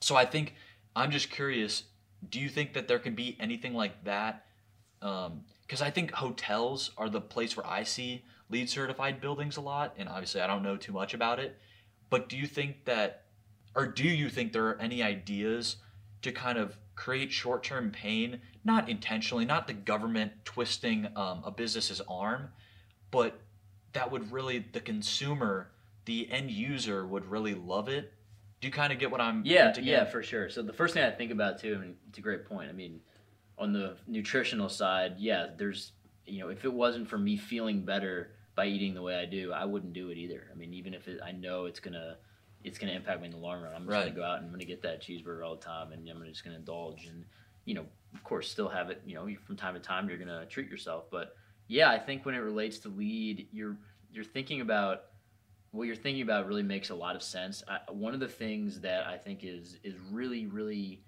so I think I'm just curious. Do you think that there can be anything like that? Because I think hotels are the place where I see LEED certified buildings a lot, and obviously I don't know too much about it. But do you think that, or do you think there are any ideas to kind of create short term pain, not intentionally, not the government twisting um, a business's arm, but that would really, the consumer, the end user would really love it? Do you kind of get what I'm Yeah, yeah, for sure. So the first thing I think about too, and it's a great point. I mean, on the nutritional side, yeah, there's, you know, if it wasn't for me feeling better by eating the way I do, I wouldn't do it either. I mean, even if it, I know it's gonna, it's gonna impact me in the long run. I'm just Right. gonna go out and I'm gonna get that cheeseburger all the time, and I'm just gonna indulge and, you know, of course, still have it. You know, from time to time, you're gonna treat yourself. But yeah, I think when it relates to LEED, you're you're thinking about what you're thinking about really makes a lot of sense. I, one of the things that I think is is really really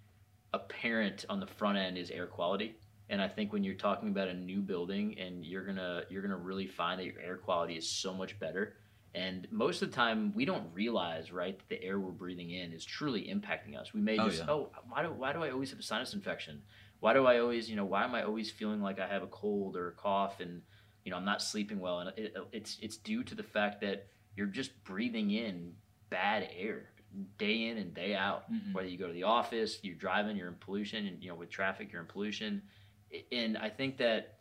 apparent on the front end is air quality. And I think when you're talking about a new building and you're gonna you're gonna really find that your air quality is so much better. And most of the time we don't realize, right, that the air we're breathing in is truly impacting us. We may Oh, just yeah. oh why do why do I always have a sinus infection? Why do I always you know why am I always feeling like I have a cold or a cough and you know I'm not sleeping well? And it, it's it's due to the fact that you're just breathing in bad air day in and day out Mhm. whether you go to the office you're driving you're in pollution and you know with traffic you're in pollution and i think that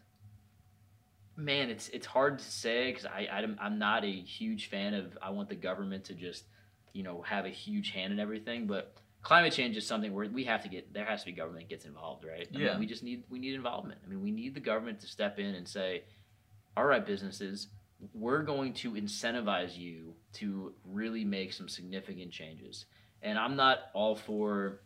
man it's it's hard to say because I, I am- i'm not a huge fan of i want the government to just you know have a huge hand in everything but climate change is something where we have to get there has to be government gets involved right I mean, Yeah. we just need we need involvement i mean we need the government to step in and say all right businesses we're going to incentivize you to really make some significant changes. And I'm not all for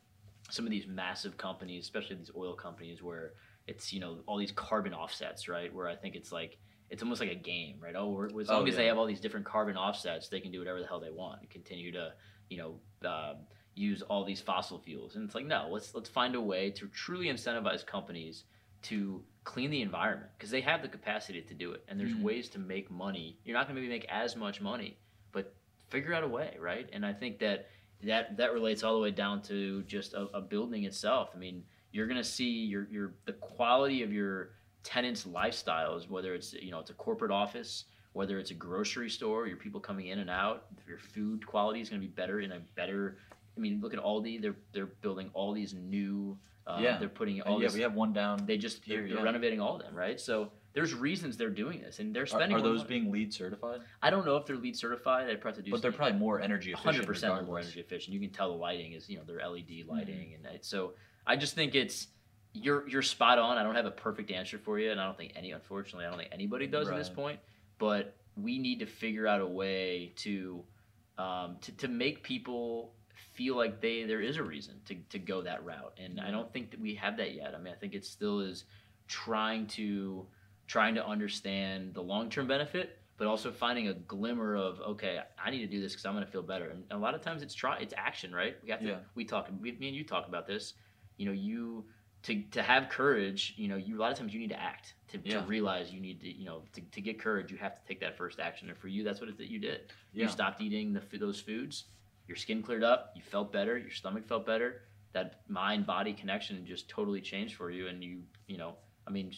some of these massive companies, especially these oil companies, where it's you know all these carbon offsets, right? Where I think it's like it's almost like a game, right? Oh, we're, as Oh, long as they have all these different carbon offsets, they can do whatever the hell they want and continue to you know um, use all these fossil fuels. And it's like no, let's let's find a way to truly incentivize companies to clean the environment because they have the capacity to do it and there's Mhm. ways to make money. You're not going to maybe make as much money but figure out a way right? And i think that that that relates all the way down to just a, a building itself. I mean you're going to see your your the quality of your tenants lifestyles whether it's you know it's a corporate office whether it's a grocery store your people coming in and out your food quality is going to be better in a better i mean look at aldi they're they're building all these new um, Yeah. they're putting Uh, all yeah, this we have one down. they just they're, Here, they're yeah. renovating all of them, right? So there's reasons they're doing this, and they're spending. are more those money. being LEED certified? I don't know if they're LEED certified. I'd probably do. But they're probably more energy efficient. hundred percent more energy efficient. You can tell the lighting is you know they're LED Mm-hmm. lighting, and it, so I just think it's you're you're spot on. I don't have a perfect answer for you, and I don't think any unfortunately I don't think anybody does at this point. But we need to figure out a way to um, to to make people feel like they there is a reason to to go that route, and I mm-hmm. don't think that we have that yet. I mean, I think it still is trying to trying to understand the long term benefit but also finding a glimmer of okay, I need to do this because I'm going to feel better. And a lot of times it's try it's action, right? We have to Yeah. we talk we, me and you talk about this. You know, you to to have courage, you know, you a lot of times you need to act to, Yeah. to realize you need to you know to, to get courage. You have to take that first action, and for you, that's what it that you did. Yeah. You stopped eating the, those foods. Your skin cleared up. You felt better. Your stomach felt better. That mind body connection just totally changed for you, and you you know, I mean.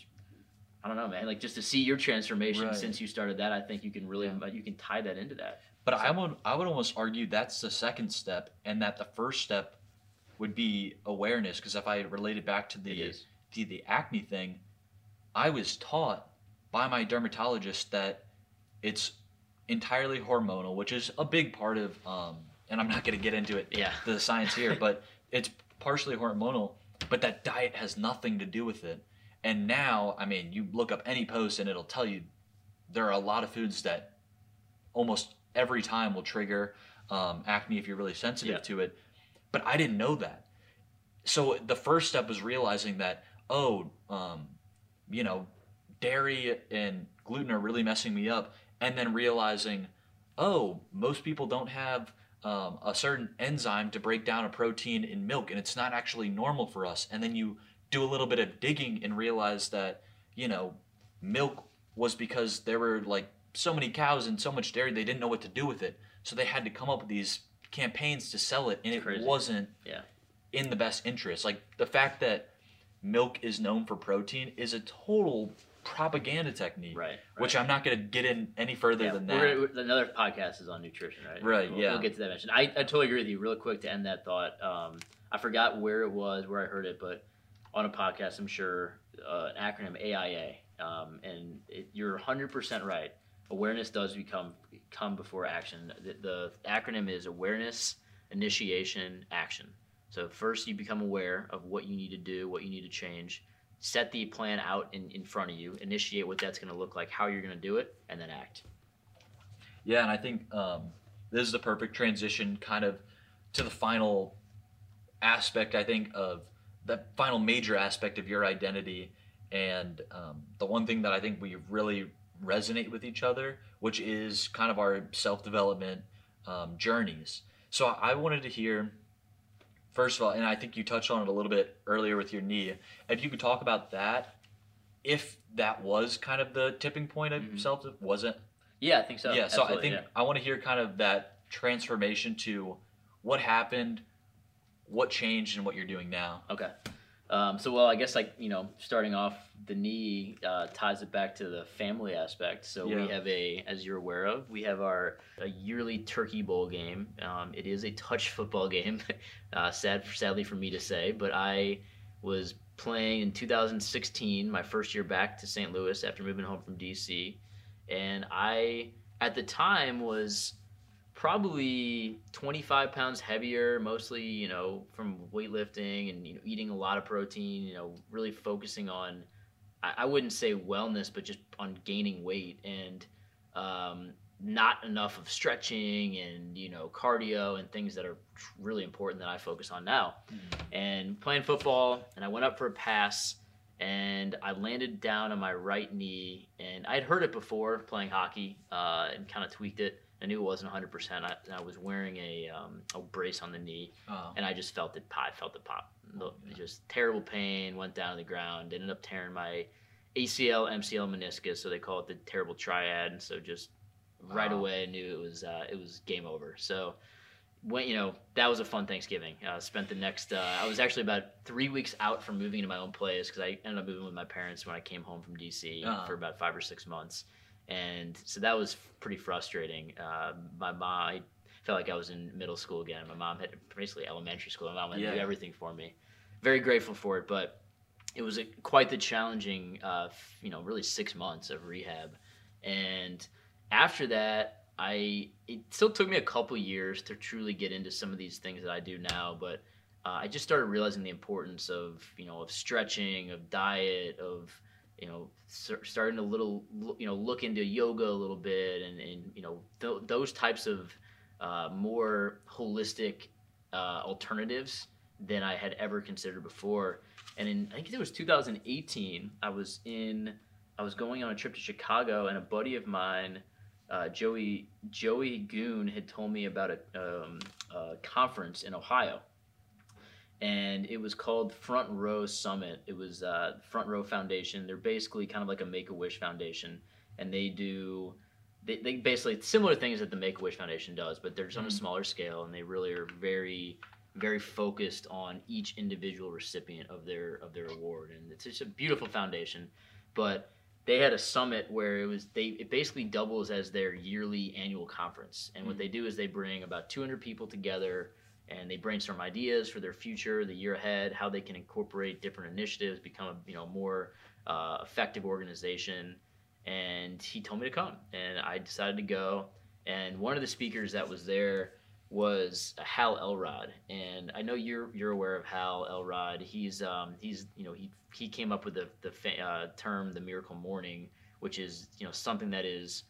I don't know, man. Like just to see your transformation Right. since you started that, I think you can really Yeah. you can tie that into that. But I would I would almost argue that's the second step, and that the first step would be awareness. Because if I related back to the the, the acne thing, I was taught by my dermatologist that it's entirely hormonal, which is a big part of. Um, and I'm not going to get into it, Yeah. the science here, but it's partially hormonal. but that diet has nothing to do with it. And now, I mean, you look up any post and it'll tell you there are a lot of foods that almost every time will trigger um, acne if you're really sensitive Yeah. to it. But I didn't know that. So the first step was realizing that, oh, um, you know, dairy and gluten are really messing me up. And then realizing, oh, most people don't have um, a certain enzyme to break down a protein in milk, and it's not actually normal for us. And then you do a little bit of digging and realize that, you know, milk was because there were like so many cows and so much dairy, they didn't know what to do with it. So they had to come up with these campaigns to sell it, and it Crazy. wasn't Yeah. in the best interest. Like the fact that milk is known for protein is a total propaganda technique. Right. Which I'm not going to get in any further yeah, than we're that. we're- another podcast is on nutrition, right? Right, We'll, yeah. We'll get to that mention. I, I totally agree with you. Real quick to end that thought, um, I forgot where it was, where I heard it, but on a podcast, I'm sure, uh, an acronym AIA, um, and it, you're 100% right. Awareness does become come before action. The, the acronym is awareness, initiation, action. So first, you become aware of what you need to do, what you need to change. Set the plan out in, in front of you. Initiate what that's going to look like, how you're going to do it, and then act. Yeah, and I think um, this is the perfect transition kind of to the final aspect, I think, of the final major aspect of your identity. And um, the one thing that I think we really resonate with each other, which is kind of our self development um, journeys. So I wanted to hear, first of all, and I think you touched on it a little bit earlier with your knee, if you could talk about that, if that was kind of the tipping point of Mhm. self, wasn't Yeah, I think so. yeah, so I Absolutely, think I want to hear kind of that transformation to what happened, what changed, and what you're doing now. Okay. Um, so, well, I guess like you know, starting off, the knee uh, ties it back to the family aspect. So we have a, as you're aware of, we have our a yearly Turkey Bowl game. Um, it is a touch football game. uh, sad, sadly for me to say, but I was playing in 2016, my first year back to St. Louis after moving home from DC, and I at the time was probably 25 pounds heavier mostly you know from weightlifting and you know, eating a lot of protein you know really focusing on I, I wouldn't say wellness but just on gaining weight and um, not enough of stretching and you know cardio and things that are really important that i focus on now. And playing football and i went up for a pass and i landed down on my right knee and i'd heard it before playing hockey uh, and kind of tweaked it I knew it wasn't 100%. I, I was wearing a, um, a brace on the knee, Oh, and I just felt it pop. Felt it pop. No- Just terrible pain. Went down to the ground. Ended up tearing my ACL, MCL, meniscus. So they call it the terrible triad. And so just right away, I knew it was uh, it was game over. So when you know that was a fun Thanksgiving. Uh, spent the next. Uh, I was actually about three weeks out from moving to my own place because I ended up moving with my parents when I came home from DC Uh-huh. for about five or six months and so that was pretty frustrating. Uh, my mom, I felt like I was in middle school again. My mom had basically elementary school. My mom had to do everything for me. Very grateful for it, but it was a, quite the challenging, uh, you know, really six months of rehab. And after that, I it still took me a couple years to truly get into some of these things that I do now, but uh, I just started realizing the importance of you know of stretching, of diet, of you know starting to little you know look into yoga a little bit and, and you know th- those types of uh, more holistic uh, alternatives than I had ever considered before. And in I think it was 2018, I was in I was going on a trip to Chicago, and a buddy of mine, uh, Joey Joey Goon, had told me about a, um, a conference in Ohio and it was called Front Row Summit. It was uh, Front Row Foundation. They're basically kind of like a Make a Wish Foundation, and they do they, they basically similar things that the Make a Wish Foundation does, but they're just on a Mhm. smaller scale, and they really are very very focused on each individual recipient of their of their award, and it's just a beautiful foundation. But they had a summit where it was they it basically doubles as their yearly annual conference, and what Mhm. they do is they bring about 200 people together and they brainstorm ideas for their future, the year ahead, how they can incorporate different initiatives, become a you know more uh, effective organization. And he told me to come, and I decided to go. And one of the speakers that was there was Hal Elrod, and I know you're you're aware of Hal Elrod. He's um, he's you know he he came up with the the uh, term the miracle morning, which is you know something that is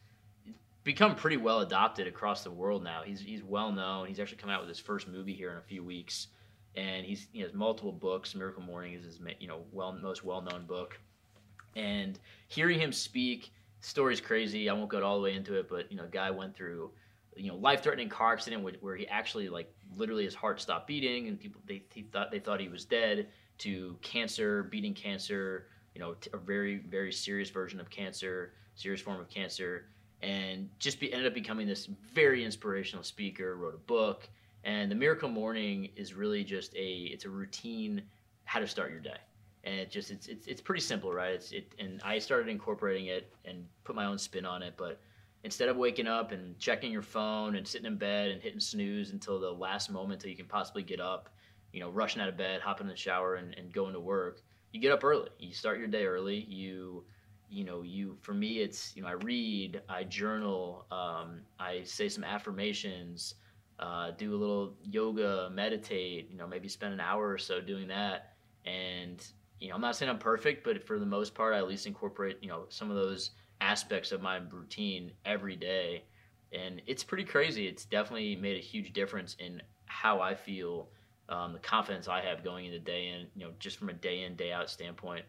become pretty well adopted across the world now. He's he's well known. He's actually coming out with his first movie here in a few weeks, and he's he has multiple books. Miracle Morning is his you know well most well known book, and hearing him speak, story's crazy. I won't go all the way into it, but you know, guy went through you know life threatening car accident where, where he actually like literally his heart stopped beating and people they he thought they thought he was dead to cancer beating cancer you know a very very serious version of cancer serious form of cancer and just be, ended up becoming this very inspirational speaker wrote a book and the miracle morning is really just a it's a routine how to start your day and it just it's it's, it's pretty simple right it's it and i started incorporating it and put my own spin on it but instead of waking up and checking your phone and sitting in bed and hitting snooze until the last moment until you can possibly get up, you know, rushing out of bed, hopping in the shower and, and going to work, you get up early. You start your day early. You, you know, you, for me, it's, you know, I read, I journal, um, I say some affirmations, uh, do a little yoga, meditate, you know, maybe spend an hour or so doing that. And, you know, I'm not saying I'm perfect, but for the most part, I at least incorporate, you know, some of those aspects of my routine every day. And it's pretty crazy. It's definitely made a huge difference in how i feel um, the confidence i have going into day in you know just from a day in day out standpoint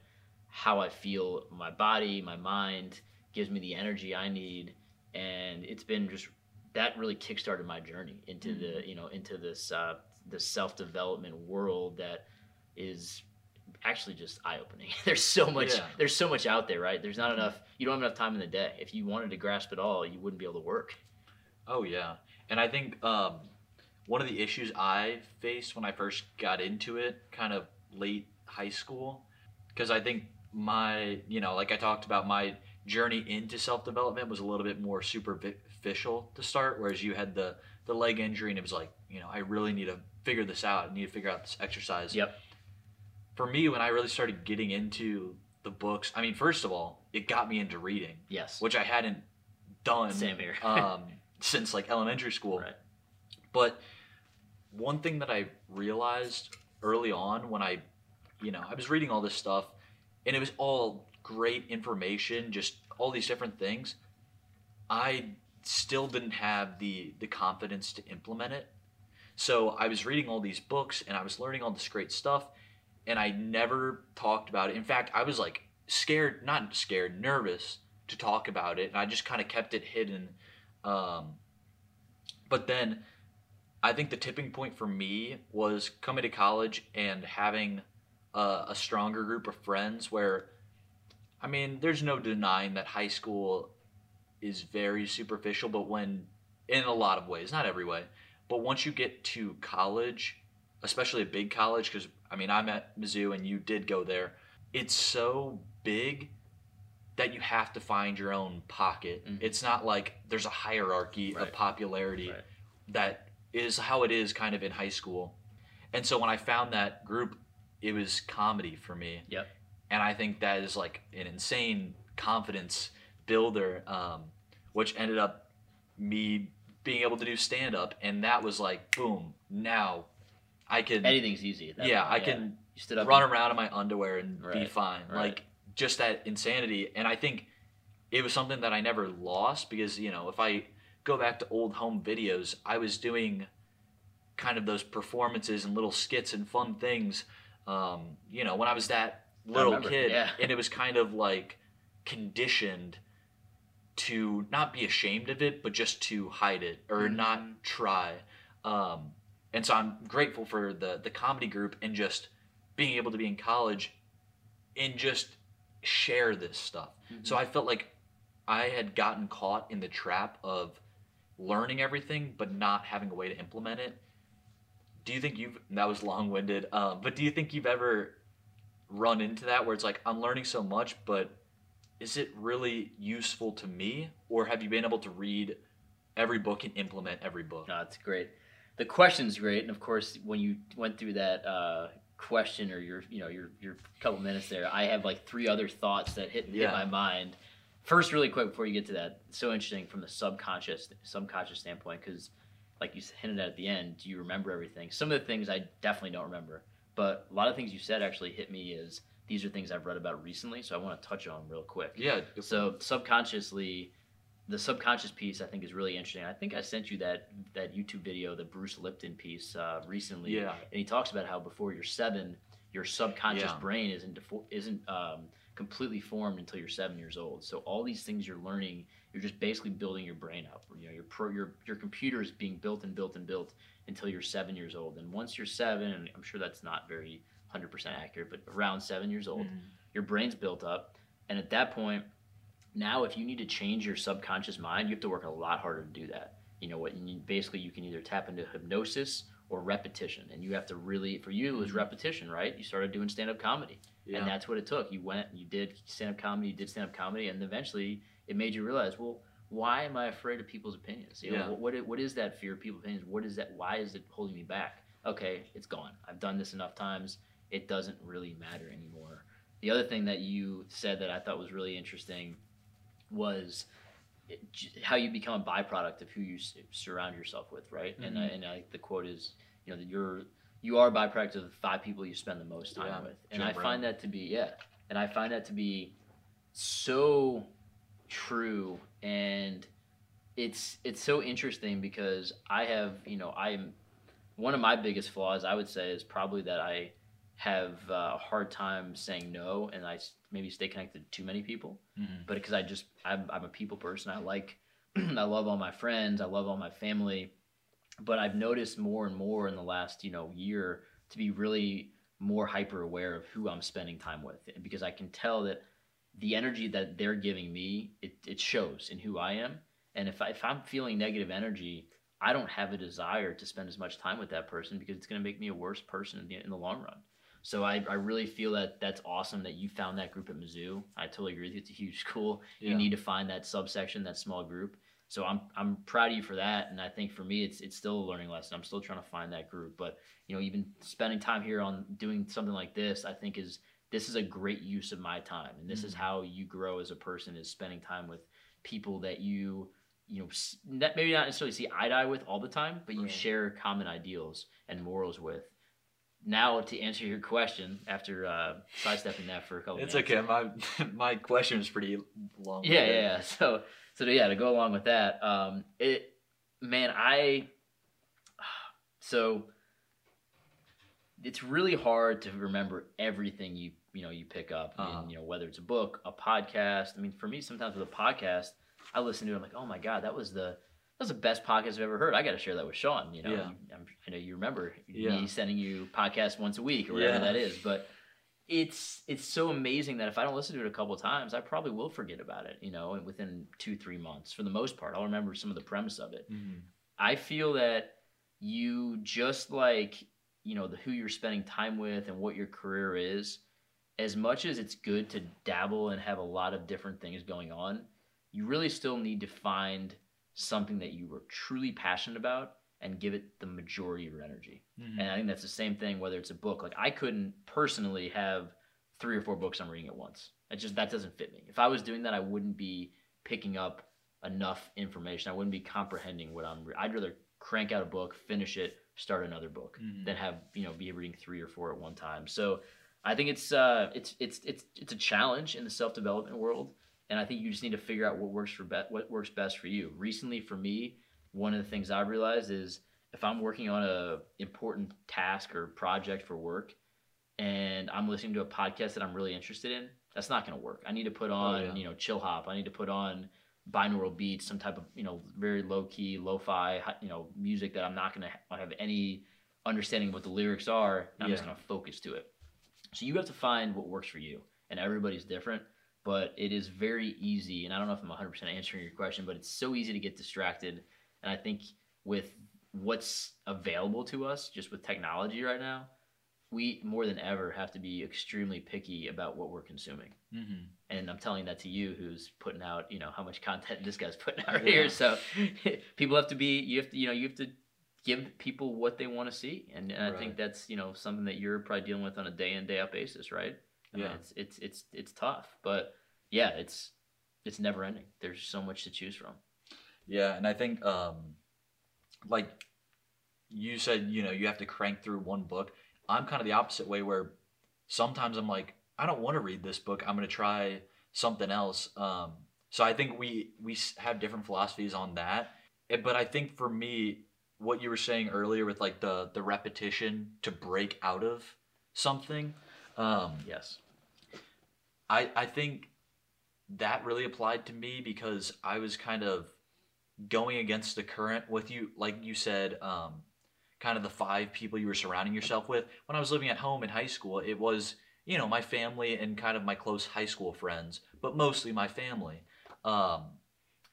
how i feel my body my mind gives me the energy i need and it's been just that really kickstarted my journey into mm-hmm. the you know into this uh, the self development world that is actually just eye opening. there's so much yeah. there's so much out there, right? There's not enough you don't have enough time in the day. If you wanted to grasp it all, you wouldn't be able to work. Oh yeah. And I think um, one of the issues I faced when I first got into it, kind of late high school, because I think my, you know, like I talked about, my journey into self development was a little bit more superficial to start, whereas you had the the leg injury and it was like, you know, I really need to figure this out. I need to figure out this exercise. Yep for me, when I really started getting into the books, I mean, first of all, it got me into reading. Yes. Which I hadn't done Same here. um, since like elementary school. Right. But one thing that I realized early on when I, you know, I was reading all this stuff and it was all great information, just all these different things. I still didn't have the the confidence to implement it. So I was reading all these books and I was learning all this great stuff and I never talked about it. In fact, I was like scared, not scared, nervous to talk about it, and I just kind of kept it hidden. Um, but then I think the tipping point for me was coming to college and having a, a stronger group of friends where, I mean, there's no denying that high school is very superficial, but when, in a lot of ways, not every way, but once you get to college, especially a big college, because I mean, I'm at Mizzou and you did go there. It's so big that you have to find your own pocket. Mm-hmm. It's not like there's a hierarchy right. of popularity right. that is how it is kind of in high school. And so when I found that group, it was comedy for me. Yep. And I think that is like an insane confidence builder, um, which ended up me being able to do stand up. And that was like, boom, now I can anything's easy. yeah, point. I yeah. can you stood up run and, around in my underwear and right, be fine. Right. Like just that insanity, and I think it was something that I never lost because you know if I go back to old home videos, I was doing kind of those performances and little skits and fun things. Um, you know, when I was that little kid, yeah. and it was kind of like conditioned to not be ashamed of it, but just to hide it or mm-hmm. not try. Um, and so I'm grateful for the the comedy group and just being able to be in college and just share this stuff. Mm-hmm. So I felt like I had gotten caught in the trap of learning everything but not having a way to implement it. Do you think you've that was long winded? Um, but do you think you've ever run into that where it's like I'm learning so much, but is it really useful to me, or have you been able to read every book and implement every book? No, it's great the question's great, and of course, when you went through that uh, question or your you know your your couple minutes there, I have like three other thoughts that hit, yeah. hit my mind. First, really quick before you get to that, so interesting from the subconscious subconscious standpoint because like you hinted at at the end, do you remember everything? Some of the things I definitely don't remember, but a lot of things you said actually hit me as these are things I've read about recently, so I want to touch on real quick. Yeah. So subconsciously, the subconscious piece I think is really interesting. I think I sent you that that YouTube video, the Bruce Lipton piece uh, recently, Yeah. and he talks about how before you're seven, your subconscious Yeah. brain isn't defo- isn't um, completely formed until you're seven years old. So all these things you're learning, you're just basically building your brain up. You know, your pro, your your computer is being built and built and built until you're seven years old. And once you're seven, and I'm sure that's not very 100% accurate, but around seven years old, Mhm. your brain's built up, and at that point, now if you need to change your subconscious mind, you have to work a lot harder to do that. You know what? You basically, you can either tap into hypnosis or repetition, and you have to really. For you, it was Mhm. repetition, right? You started doing stand-up comedy, Yeah. and that's what it took. You went, you did stand-up comedy, you did stand-up comedy, and eventually it made you realize, well, why am I afraid of people's opinions? You know, Yeah. what, what, what is that fear of people's opinions? What is that? Why is it holding me back? Okay, it's gone. I've done this enough times. It doesn't really matter anymore. The other thing that you said that I thought was really interesting was how you become a byproduct of who you surround yourself with, right? And I, Mhm. and I, the quote is, you know, that you're you are a byproduct of the five people you spend the most time Yeah, with, and Jim I Rohn. find that to be yeah, and I find that to be so true and it's it's so interesting because I have you know I am one of my biggest flaws I would say is probably that I have a hard time saying no and I maybe stay connected to too many people Mhm. but because I just I'm, I'm a people person I like I love all my friends I love all my family but I've noticed more and more in the last you know year to be really more hyper aware of who I'm spending time with because I can tell that the energy that they're giving me it, it shows in who I am and if, I, if I'm feeling negative energy I don't have a desire to spend as much time with that person because it's going to make me a worse person in the, in the long run so I, I really feel that that's awesome that you found that group at Mizzou. I totally agree with you. It's a huge school. You need to find that subsection, that small group. So I'm I'm proud of you for that. And I think for me, it's it's still a learning lesson. I'm still trying to find that group. But you know, even spending time here on doing something like this, I think is this is a great use of my time. And this is Mhm. how you grow as a person is spending time with people that you you know maybe not necessarily see eye to eye with all the time, but you Right. share common ideals and morals with now to answer your question after uh, sidestepping that for a couple It's minutes. okay. My my question is pretty long. Yeah, yeah, yeah. So, so yeah, to go along with that, um, it, man, I, so it's really hard to remember everything you you know you pick up. Uh-huh. And, you know, whether it's a book, a podcast. I mean, for me, sometimes with a podcast, I listen to it. I'm like, oh my god, that was the that was the best podcast I've ever heard. I got to share that with Sean. You know, Yeah. I'm, I know you remember Yeah. me sending you podcasts once a week or whatever Yeah. that is, but it's it's so amazing that if I don't listen to it a couple of times, I probably will forget about it. You know, and within two three months, for the most part, I'll remember some of the premise of it. Mhm. I feel that you just like you know the who you're spending time with and what your career is. As much as it's good to dabble and have a lot of different things going on, you really still need to find something that you are truly passionate about and give it the majority of your energy. Mhm. And I think that's the same thing whether it's a book. Like I couldn't personally have three or four books I'm reading at once. That just that doesn't fit me. If I was doing that, I wouldn't be picking up enough information. I wouldn't be comprehending what I'm. Re- I'd rather crank out a book, finish it, start another book, Mhm. than have you know be reading three or four at one time. So I think it's uh it's it's it's it's a challenge in the self development world, and I think you just need to figure out what works for be- what works best for you. Recently, for me, one of the things I've realized is if I'm working on a important task or project for work, and I'm listening to a podcast that I'm really interested in, that's not going to work. I need to put on yeah. you know chill hop. I need to put on binaural beats, some type of you know very low key, lo-fi you know music that I'm not going to have any understanding of what the lyrics are. And I'm just Yeah. going to focus to it. So you have to find what works for you, and everybody's different. But it is very easy, and I don't know if I'm 100% answering your question, but it's so easy to get distracted. And I think with what's available to us, just with technology right now, we more than ever have to be extremely picky about what we're consuming. Mhm. And I'm telling that to you, who's putting out, you know, how much content this guy's putting out Yeah. here. So people have to be, you have to, you know, you have to give people what they want to see, and, and I think that's, you know, something that you're probably dealing with on a day in day out basis, right? Yeah. it's it's it's it's tough, but yeah, it's it's never ending. There's so much to choose from. Yeah, and I think um like you said you know you have to crank through one book. I'm kind of the opposite way where sometimes I'm like I don't want to read this book. I'm gonna try something else. Um, so I think we we have different philosophies on that. But I think for me, what you were saying earlier with like the the repetition to break out of something. Um, yes. I I think that really applied to me because I was kind of going against the current with you, like you said, um, kind of the five people you were surrounding yourself with. When I was living at home in high school, it was you know my family and kind of my close high school friends, but mostly my family. Um,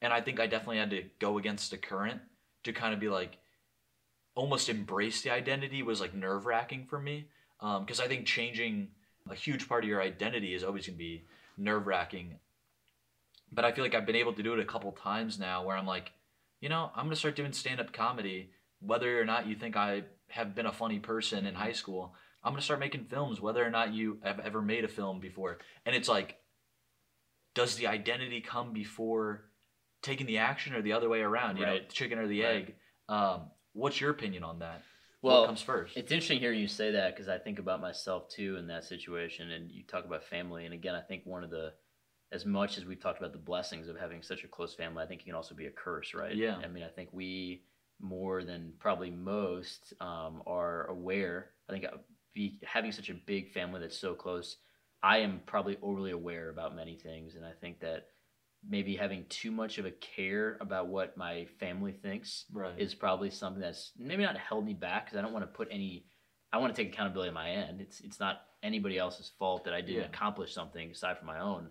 and I think I definitely had to go against the current to kind of be like almost embrace the identity was like nerve wracking for me because um, I think changing a huge part of your identity is always going to be nerve wracking. But I feel like I've been able to do it a couple times now where I'm like, you know, I'm going to start doing stand up comedy. Whether or not you think I have been a funny person in high school, I'm going to start making films, whether or not you have ever made a film before. And it's like, does the identity come before taking the action or the other way around? You right. know, chicken or the right. egg. Um, what's your opinion on that? Well, what comes first? It's interesting hearing you say that because I think about myself too in that situation, and you talk about family. And again, I think one of the as much as we've talked about the blessings of having such a close family, I think it can also be a curse, right? Yeah. I mean, I think we more than probably most um, are aware. I think uh, be, having such a big family that's so close, I am probably overly aware about many things, and I think that maybe having too much of a care about what my family thinks right. is probably something that's maybe not held me back because I don't want to put any. I want to take accountability on my end. It's it's not anybody else's fault that I didn't yeah. accomplish something aside from my own,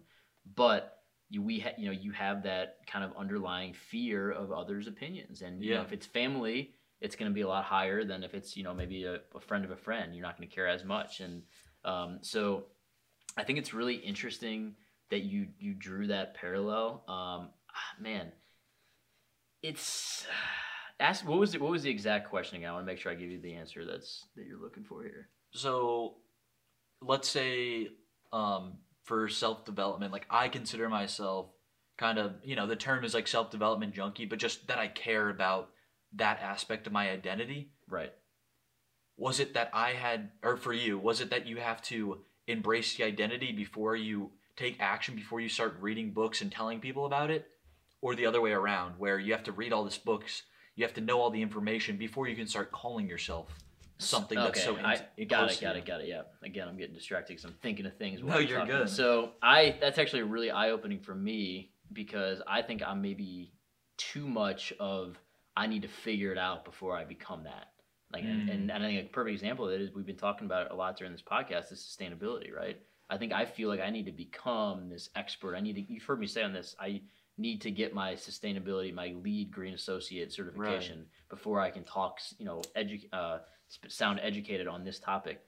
but you we ha, you know you have that kind of underlying fear of others' opinions, and yeah. you know if it's family, it's going to be a lot higher than if it's you know maybe a, a friend of a friend. You're not going to care as much, and um, so I think it's really interesting that you you drew that parallel. Um, ah, man, it's ask what was the, what was the exact question again? I want to make sure I give you the answer that's that you're looking for here. So, let's say um, for self development, like I consider myself kind of you know the term is like self development junkie, but just that I care about that aspect of my identity. Right. Was it that I had, or for you, was it that you have to embrace the identity before you take action before you start reading books and telling people about it, or the other way around, where you have to read all these books, you have to know all the information before you can start calling yourself something okay, that's so in- I got it, got it, got it. Yeah. Again, I'm getting distracted because I'm thinking of things. No, you're talking. good. So I that's actually really eye opening for me because I think I'm maybe too much of I need to figure it out before I become that. Like, mm. and, and, and I think a perfect example of it is we've been talking about it a lot during this podcast is sustainability, right? I think I feel like I need to become this expert. I need to. You've heard me say on this. I need to get my sustainability, my LEED green associate certification right. before I can talk. You know, edu- uh, sound educated on this topic.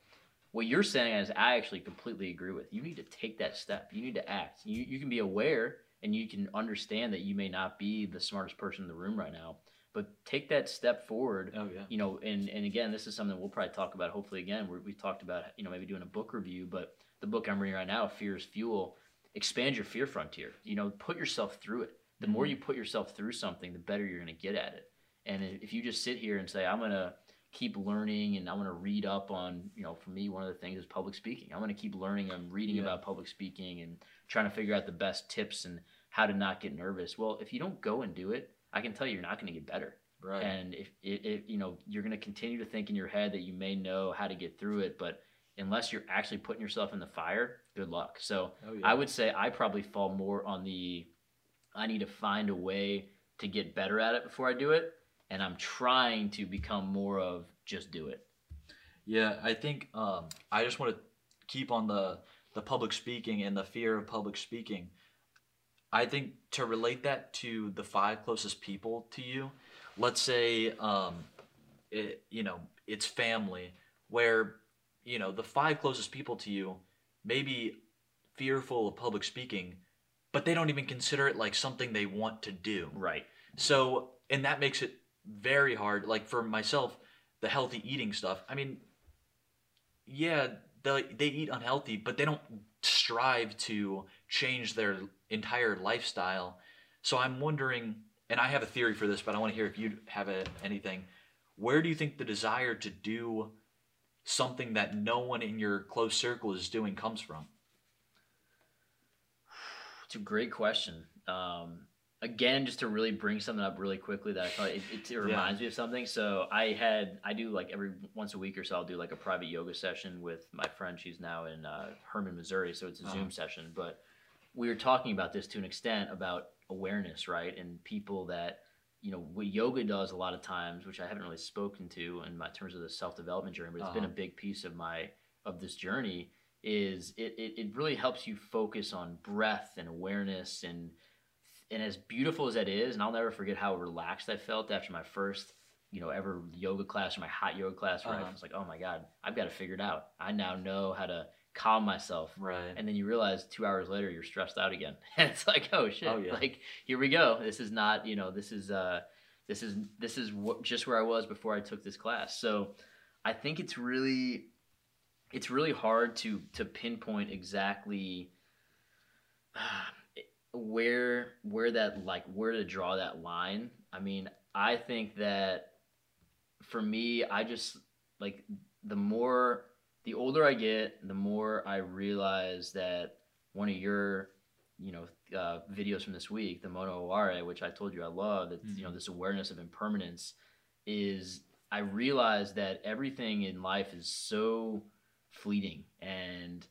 What you're saying is, I actually completely agree with. You need to take that step. You need to act. You you can be aware and you can understand that you may not be the smartest person in the room right now but take that step forward. Oh yeah. You know, and and again, this is something we'll probably talk about. Hopefully, again, we we talked about you know maybe doing a book review, but the book I'm reading right now, Fear is Fuel, expand your fear frontier. You know, put yourself through it. The mm-hmm. more you put yourself through something, the better you're going to get at it. And if you just sit here and say, I'm going to keep learning and I want to read up on, you know, for me, one of the things is public speaking. I'm going to keep learning I'm reading yeah. about public speaking and trying to figure out the best tips and how to not get nervous. Well, if you don't go and do it, I can tell you, you're not going to get better. Right. And if, if, you know, you're going to continue to think in your head that you may know how to get through it, but unless you're actually putting yourself in the fire, good luck. So oh, yeah. I would say I probably fall more on the I need to find a way to get better at it before I do it, and I'm trying to become more of just do it. Yeah, I think um, I just want to keep on the the public speaking and the fear of public speaking. I think to relate that to the five closest people to you, let's say, um, it, you know, it's family, where you know, the five closest people to you may be fearful of public speaking, but they don't even consider it like something they want to do. Right. So, and that makes it very hard. Like for myself, the healthy eating stuff. I mean, yeah, they they eat unhealthy, but they don't strive to change their entire lifestyle. So I'm wondering, and I have a theory for this, but I want to hear if you have a, anything. where do you think the desire to do something that no one in your close circle is doing comes from? It's a great question. Um, again, just to really bring something up really quickly that I thought it, it, it reminds yeah. me of something. So I had I do like every once a week or so I'll do like a private yoga session with my friend. She's now in uh, Hermann, Missouri, so it's a uh-huh. Zoom session. But we were talking about this to an extent about awareness, right? And people that you know what yoga does a lot of times, which I haven't really spoken to in my terms of the self development journey, but it's uh-huh. been a uh-huh. big piece of my of this journey. Is it, it, it really helps you focus on breath and awareness and and as beautiful as that is, and I'll never forget how relaxed I felt after my first, you know, ever yoga class or my hot yoga class where uh-huh. I was like, oh my God, I've got to figure it out. I now know how to calm myself. Right. And then you realize two hours later you're stressed out again. And it's like, oh shit. Oh, yeah. Like, here we go. This is not, you know, this is uh this is this is what, just where I was before I took this class. So I think it's really it's really hard to to pinpoint exactly where where that like where to draw that line. I mean, I think that for me, I just like the more the older I get, the more I realize that one of your you know uh, videos from this week, the Mono Aware, which I told you I love, that mm-hmm. you know mm-hmm. this awareness of impermanence is I realize that everything in life is so fleeting and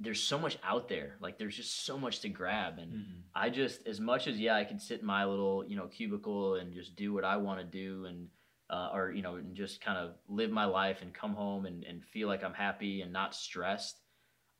there's so much out there. Like there's just so much to grab, and mm-hmm. I just as much as yeah, I can sit in my little you know cubicle and just do what I want to do, and uh, or you know, and just kind of live my life and come home and and feel like I'm happy and not stressed.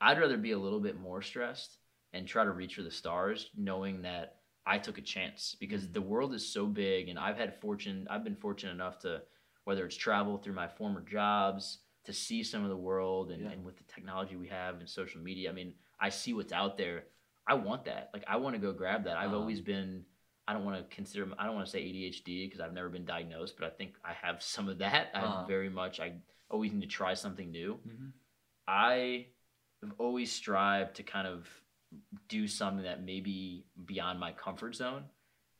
I'd rather be a little bit more stressed and try to reach for the stars, knowing that I took a chance because mm-hmm. the world is so big, and I've had fortune. I've been fortunate enough to whether it's travel through my former jobs to see some of the world and, yeah. and with the technology we have and social media. I mean, I see what's out there. I want that. Like I want to go grab that. I've um, always been I don't want to consider I don't want to say ADHD because I've never been diagnosed, but I think I have some of that. I uh, very much I always need to try something new. Mm-hmm. I have always strived to kind of do something that may be beyond my comfort zone.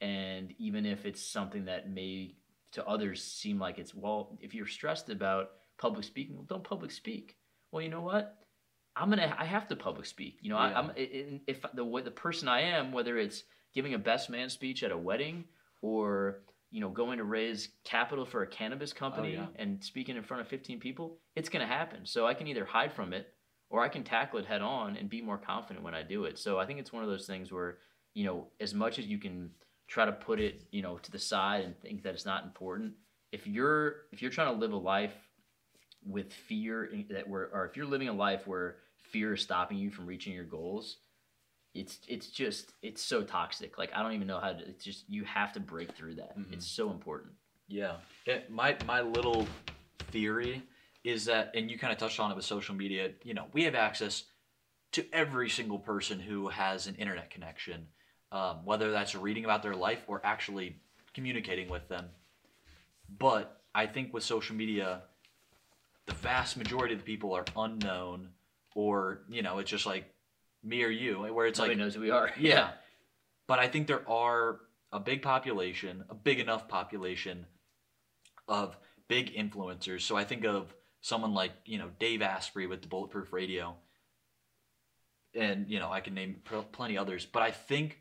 And even if it's something that may to others seem like it's well, if you're stressed about public speaking. Well, don't public speak. Well, you know what? I'm gonna. I have to public speak. You know, yeah. I, am if the way the person I am, whether it's giving a best man speech at a wedding or you know going to raise capital for a cannabis company oh, yeah. and speaking in front of 15 people, it's gonna happen. So I can either hide from it or I can tackle it head on and be more confident when I do it. So I think it's one of those things where you know, as much as you can try to put it, you know, to the side and think that it's not important. If you're if you're trying to live a life with fear that we're or if you're living a life where fear is stopping you from reaching your goals it's it's just it's so toxic. Like i don't even know how to it's just you have to break through that. Mm-hmm. it's so important. Yeah. It, my my little theory is that and you kind of touched on it with social media you know we have access to every single person who has an internet connection um, whether that's reading about their life or actually communicating with them. But i think with social media the vast majority of the people are unknown or you know it's just like me or you where it's Nobody like knows who we are. Yeah. But i think there are a big population a big enough population of big influencers. So i think of someone like you know dave asprey with the bulletproof radio. And you know i can name plenty others. But i think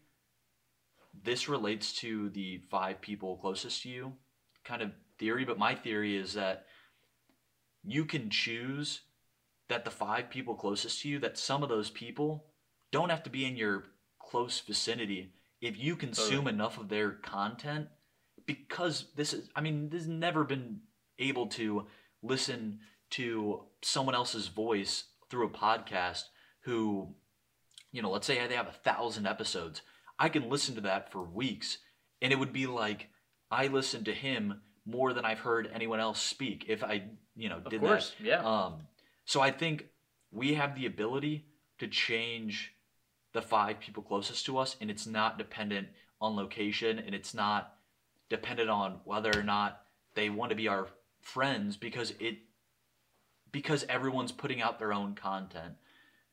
this relates to the five people closest to you kind of theory. But my theory is that you can choose that the five people closest to you, that some of those people don't have to be in your close vicinity if you consume totally. enough of their content because this is i mean this has never been able to listen to someone else's voice through a podcast who you know let's say they have a thousand episodes i can listen to that for weeks and it would be like i listened to him more than i've heard anyone else speak if i you know, did course, that. Yeah. Um, so I think we have the ability to change the five people closest to us, and it's not dependent on location, and it's not dependent on whether or not they want to be our friends because it because everyone's putting out their own content.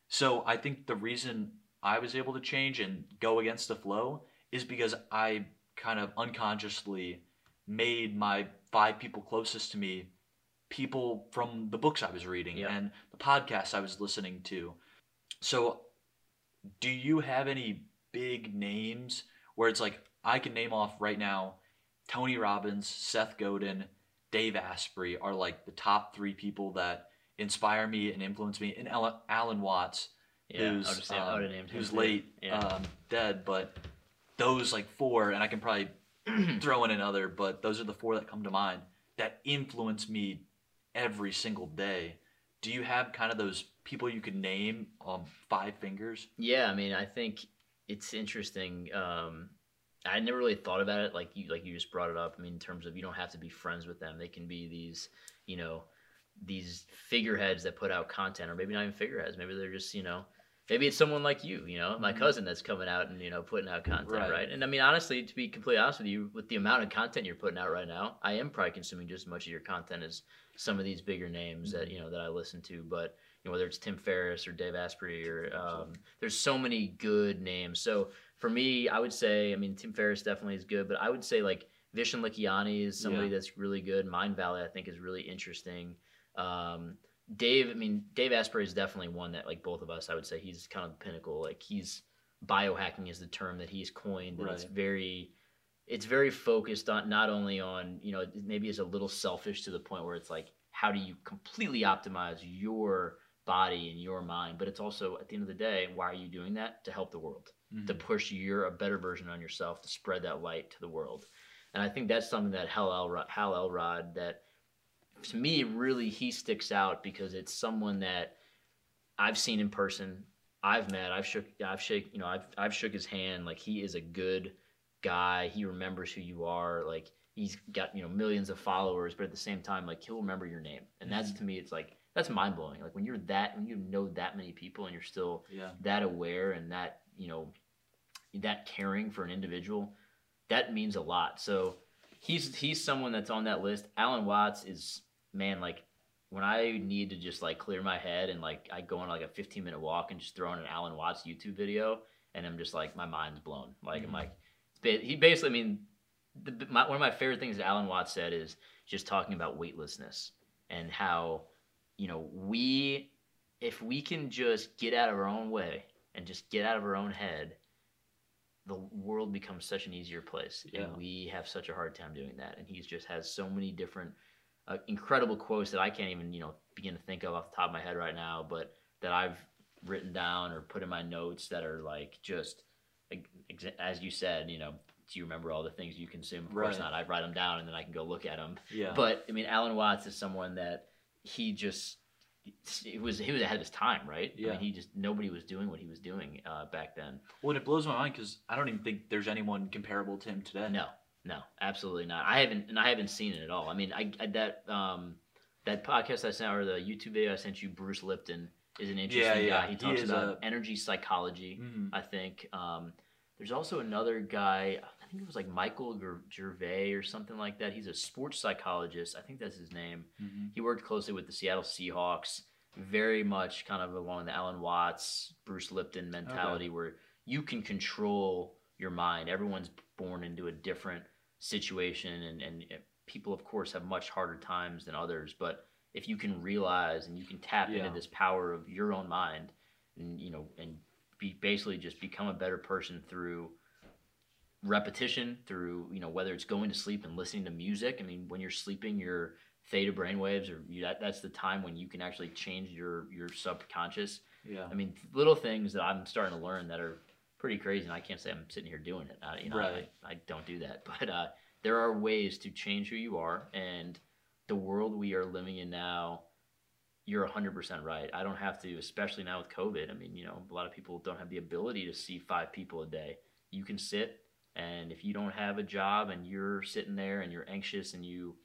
So I think the reason I was able to change and go against the flow is because I kind of unconsciously made my five people closest to me people from the books I was reading Yeah. and the podcasts I was listening to. So, do you have any big names where it's like I can name off right now Tony Robbins, Seth Godin, Dave Asprey are like the top three people that inspire me and influence me, and Alan- Watts, Yeah, who's I would have um, who's late, Yeah. um, dead, but those like four, and I can probably throw in another, but those are the four that come to mind that influence me every single day. Do you have kind of those people you could name on five fingers? Yeah, I mean, I think it's interesting. Um, I never really thought about it like you like you just brought it up. I mean, in terms of you don't have to be friends with them; they can be these, you know, these figureheads that put out content, or maybe not even figureheads. Maybe they're just you know, maybe it's someone like you, you know, my Mhm. cousin that's coming out and you know putting out content, Right. right. And I mean, honestly, to be completely honest with you, with the amount of content you're putting out right now, I am probably consuming just as much of your content as some of these bigger names that you know that I listen to, but you know, whether it's Tim Ferriss or Dave Asprey or um, there's so many good names. So for me, I would say, I mean, Tim Ferriss definitely is good, but I would say like Vishen Lakhiani is somebody Yeah. that's really good. Mindvalley, I think, is really interesting. Um, Dave, I mean, Dave Asprey is definitely one that, like both of us, I would say he's kind of the pinnacle. Like he's biohacking is the term that he's coined, and it's very, it's very focused on not only on you know maybe it's a little selfish to the point where it's like how do you completely optimize your body and your mind, but it's also at the end of the day, why are you doing that to help the world? to Mhm. push you're a better version on yourself to spread that light to the world. And I think that's something that Hal Elrod, Hal Elrod that to me really he sticks out because it's someone that I've seen in person. I've met. I've shook. I've shake. You know. I've I've shook his hand. Like he is a good guy. He remembers who you are. Like he's got you know millions of followers, but at the same time, like he'll remember your name. And that's mm-hmm. to me, it's like that's mind blowing. Like when you're that when you know that many people and you're still Yeah. that aware and that you know that caring for an individual that means a lot so he's he's someone that's on that list alan watts is man like when i need to just like clear my head and like i go on like a 15 minute walk and just throw on an alan watts youtube video and i'm just like my mind's blown like i'm Mhm. like he basically i mean the, my, one of my favorite things that alan watts said is just talking about weightlessness and how you know we if we can just get out of our own way and just get out of our own head, the world becomes such an easier place. Yeah. And we have such a hard time doing that. And he just has so many different uh, incredible quotes that I can't even, you know, begin to think of off the top of my head right now, but that I've written down or put in my notes that are like just, like, as you said, you know, do you remember all the things you consume? Of course Right. not. I write them down and then I can go look at them. Yeah. But I mean, Alan Watts is someone that he just it was he was ahead of his time, right? I Yeah. mean, he just nobody was doing what he was doing uh, back then. well, and it blows my mind because I don't even think there's anyone comparable to him today. No, no, absolutely not. I haven't and I haven't seen it at all. I mean, I, I that um that podcast I sent or the YouTube video I sent you, Bruce Lipton is an interesting yeah. guy. He He talks is about a- energy psychology. Mhm. I think. Um, there's also another guy. I think it was like Michael Gervais or something like that. He's a sports psychologist. I think that's his name. Mhm. He worked closely with the Seattle Seahawks, very much kind of along the Alan Watts, Bruce Lipton mentality, where you can control your mind. Everyone's born into a different situation, and, and uh, people, of course, have much harder times than others. But if you can realize and you can tap Yeah. into this power of your own mind, and you know, and be basically just become a better person through repetition through you know whether it's going to sleep and listening to music i mean when you're sleeping your theta brainwaves or you, that, that's the time when you can actually change your your subconscious Yeah. i mean little things that i'm starting to learn that are pretty crazy and i can't say i'm sitting here doing it. I, you know Right. I, I don't do that but uh, there are ways to change who you are and the world we are living in now you're 100% right. I don't have to especially now with covid. I mean you know a lot of people don't have the ability to see five people a day. You can sit and if you don't have a job and you're sitting there and you're anxious and you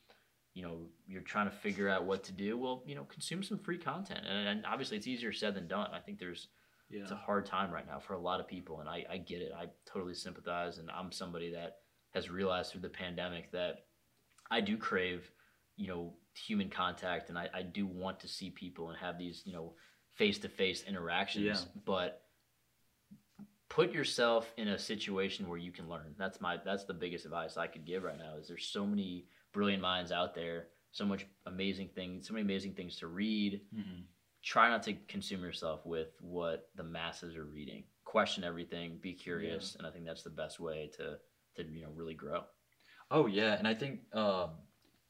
you know you're trying to figure out what to do well you know consume some free content. And, and obviously it's easier said than done. I think there's Yeah. it's a hard time right now for a lot of people and I, I get it i totally sympathize and i'm somebody that has realized through the pandemic that i do crave you know human contact and i, I do want to see people and have these you know face-to-face interactions Yeah. but put yourself in a situation where you can learn. That's my that's the biggest advice I could give right now. Is there's so many brilliant minds out there, so much amazing things, so many amazing things to read. Mhm. Try not to consume yourself with what the masses are reading. Question everything, be curious, and I think that's the best way to to you know really grow. Oh yeah, and I think um,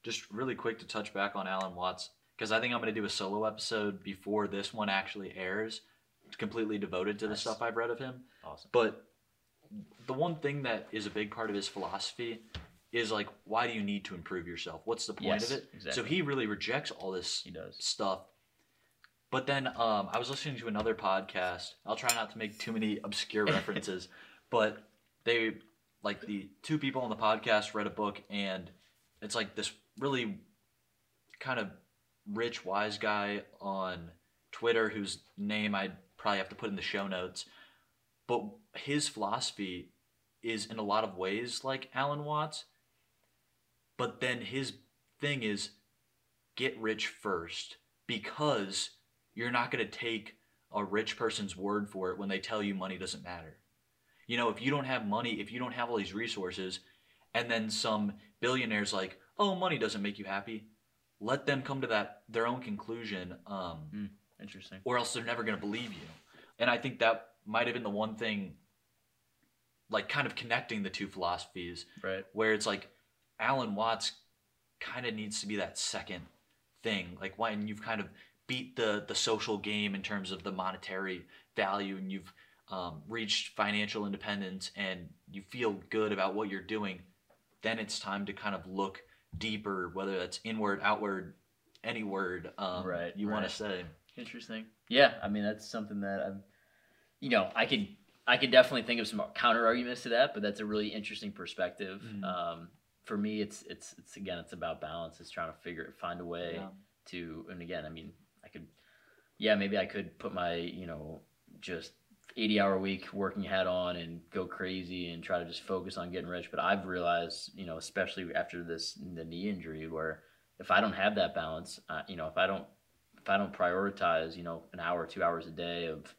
just really quick to touch back on Alan Watts because I think I'm going to do a solo episode before this one actually airs, completely devoted to the stuff I've read of him. Awesome. But the one thing that is a big part of his philosophy is like, why do you need to improve yourself? What's the point Yes, of it? So he really rejects all this He does. stuff. But then um, I was listening to another podcast. I'll try not to make too many obscure references, but they like the two people on the podcast read a book, and it's like this really kind of rich, wise guy on Twitter whose name I'd probably have to put in the show notes. But his philosophy is in a lot of ways like Alan Watts, but then his thing is get rich first because you're not going to take a rich person's word for it when they tell you money doesn't matter. You know, if you don't have money, if you don't have all these resources, and then some billionaires like, oh, money doesn't make you happy, let them come to that their own conclusion, um, Interesting. or else they're never going to believe you. And I think that might have been the one thing, like kind of connecting the two philosophies Right. where it's like Alan Watts kind of needs to be that second thing. Like when you've kind of beat the the social game in terms of the monetary value and you've um, reached financial independence and you feel good about what you're doing, then it's time to kind of look deeper, whether that's inward, outward, any word um, Right, you want to say. Interesting. Yeah, I mean that's something that I'm, you know, I could I could definitely think of some counter arguments to that, but that's a really interesting perspective. Mhm. Um, for me, it's it's it's again, it's about balance. It's trying to figure find a way Yeah. to, and again, I mean, could, yeah, maybe I could put my you know just 80 hour week working hat on and go crazy and try to just focus on getting rich. But I've realized, you know, especially after this the knee injury, where if I don't have that balance, uh, you know, if I don't if I don't prioritize, you know, an hour, two hours a day of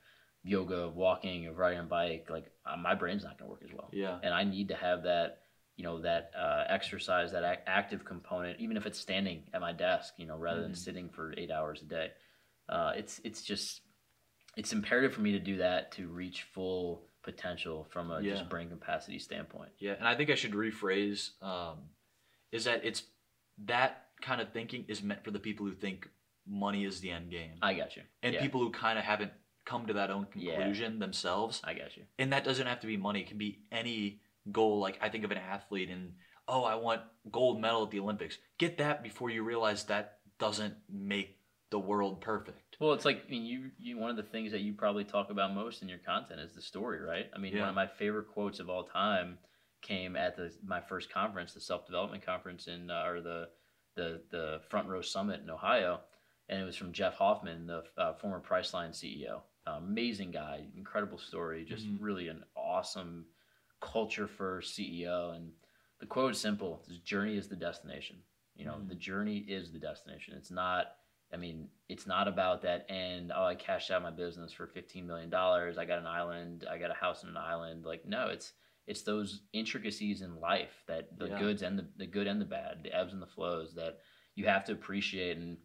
yoga, of walking, of riding a bike, like uh, my brain's not going to work as well. Yeah. And I need to have that, you know, that uh, exercise, that ac- active component, even if it's standing at my desk, you know, rather than Mhm. sitting for eight hours a day. Uh, it's it's just it's imperative for me to do that to reach full potential from a Yeah. just brain capacity standpoint. Yeah, and I think I should rephrase um, is that it's that kind of thinking is meant for the people who think money is the end game, I got you. and yeah, people who kind of haven't come to that own Yeah. conclusion themselves. I got you. And that doesn't have to be money; it can be any goal. Like I think of an athlete, and oh, I want gold medal at the Olympics. Get that before you realize that doesn't make the world perfect. Well, it's like I mean, you you one of the things that you probably talk about most in your content is the story, right? I mean, Yeah. one of my favorite quotes of all time came at the my first conference, the self development conference in uh, or the the the Front Row Summit in Ohio, and it was from Jeff Hoffman, the uh, former Priceline CEO. Uh, amazing guy, incredible story, just Mhm. really an awesome culture for CEO. And the quote is simple: "This journey is the destination." You know, Mhm. the journey is the destination. It's not. I mean, it's not about that end. Oh, I cashed out my business for fifteen million dollars. I got an island. I got a house in an island. Like, no, it's it's those intricacies in life that the Yeah. goods and the, the good and the bad, the ebbs and the flows that you have to appreciate. And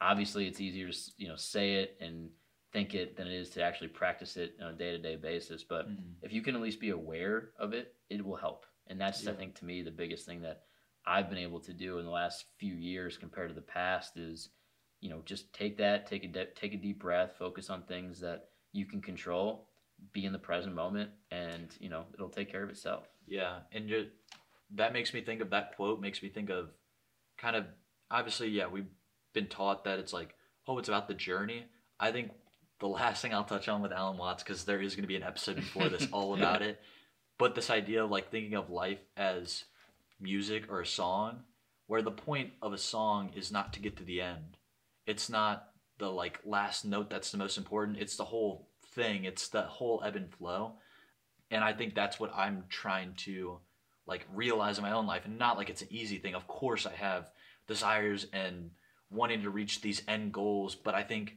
obviously, it's easier to you know say it and think it than it is to actually practice it on a day to day basis. But Mhm. if you can at least be aware of it, it will help. And that's, I think, to me, the biggest thing that I've been able to do in the last few years compared to the past is, you know, just take that, take a de- take a deep breath, focus on things that you can control, be in the present moment, and you know, it'll take care of itself. Yeah, and ju- that makes me think of that quote. Makes me think of kind of obviously, yeah, we've been taught that it's like, oh, it's about the journey. I think the last thing I'll touch on with Alan Watts because there is going to be an episode before this all about it. But this idea of like thinking of life as music or a song, where the point of a song is not to get to the end. It's not the like last note that's the most important. It's the whole thing. It's the whole ebb and flow. And I think that's what I'm trying to like realize in my own life and not like it's an easy thing. Of course I have desires and wanting to reach these end goals, but I think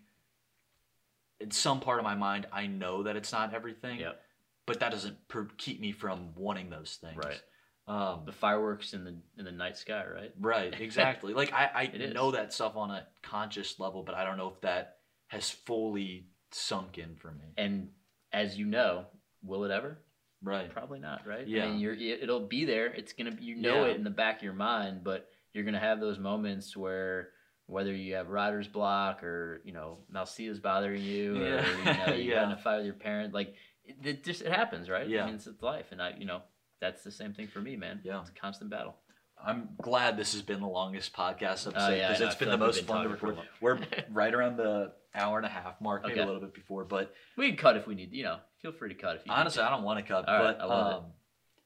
in some part of my mind I know that it's not everything. Yep. but that doesn't per- keep me from wanting those things. Right. Um, The fireworks in the in the night sky, right? right. Exactly. like I, I is. know that stuff on a conscious level, but I don't know if that has fully sunk in for me. And as you know, will it ever? Right. Probably not, right? Yeah. I mean, you're, it- it'll be there. It's gonna, be- you know Yeah. it in the back of your mind, but you're gonna have those moments where whether you have writer's block or you know Malcia's bothering you, or you know you got in Yeah. a fight with your parent, like it, it just it happens, right? Yeah. I mean, it's, it's life, and I, you know, that's the same thing for me, man. Yeah. It's a constant battle. I'm glad this has been the longest podcast episode Oh, yeah, I because know. it's I been the most been fun to talking for a record. We're right around the hour and a half mark, maybe Okay. a little bit before. But We can cut if we need. You know, feel free to cut if you. need honestly. I don't want to cut. All right, but I love it. um,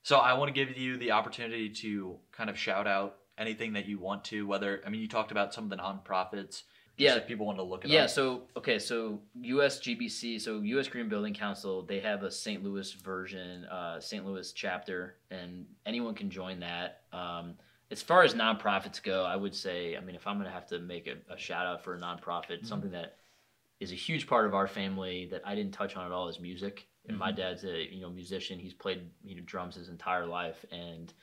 so I want to give you the opportunity to kind of shout out anything that you want to. Whether I mean, you talked about some of the nonprofits. Yeah. if people want to look it Yeah, up. so okay, so USGBC, so US Green Building Council, they have a St. Louis version, uh, St. Louis chapter, and anyone can join that. Um, as far as nonprofits go, I would say, I mean, if I'm going to have to make a, a shout out for a nonprofit, Mm-hmm. something that is a huge part of our family that I didn't touch on at all is music. And my Mhm. dad's a you know musician. He's played you know drums his entire life, and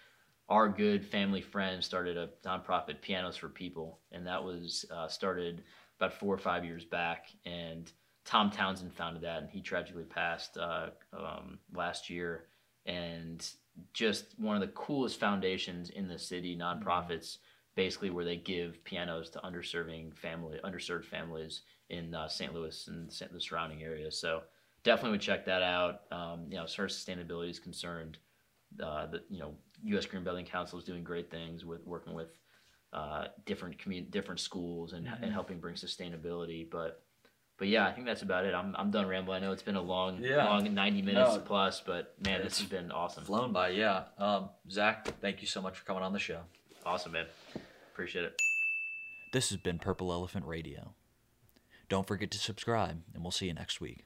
our good family friend started a nonprofit, Pianos for People, and that was uh, started about four or five years back. And Tom Townsend founded that, and he tragically passed uh, um, last year. And just one of the coolest foundations in the city, nonprofits, basically where they give pianos to underserving family, underserved families in uh, St. Louis and the surrounding area. So definitely would check that out. Um, you know, as far as sustainability is concerned, uh, the you know U.S. Green Building Council is doing great things with working with uh, different commu- different schools and, Mhm. and helping bring sustainability. But but yeah, I think that's about it. I'm, I'm done rambling. I know it's been a long Yeah. long 90 minutes No. plus, but man, this has been awesome. flown by. Yeah. Um, Zach, thank you so much for coming on the show. Awesome, man. Appreciate it. This has been Purple Elephant Radio. Don't forget to subscribe, and we'll see you next week.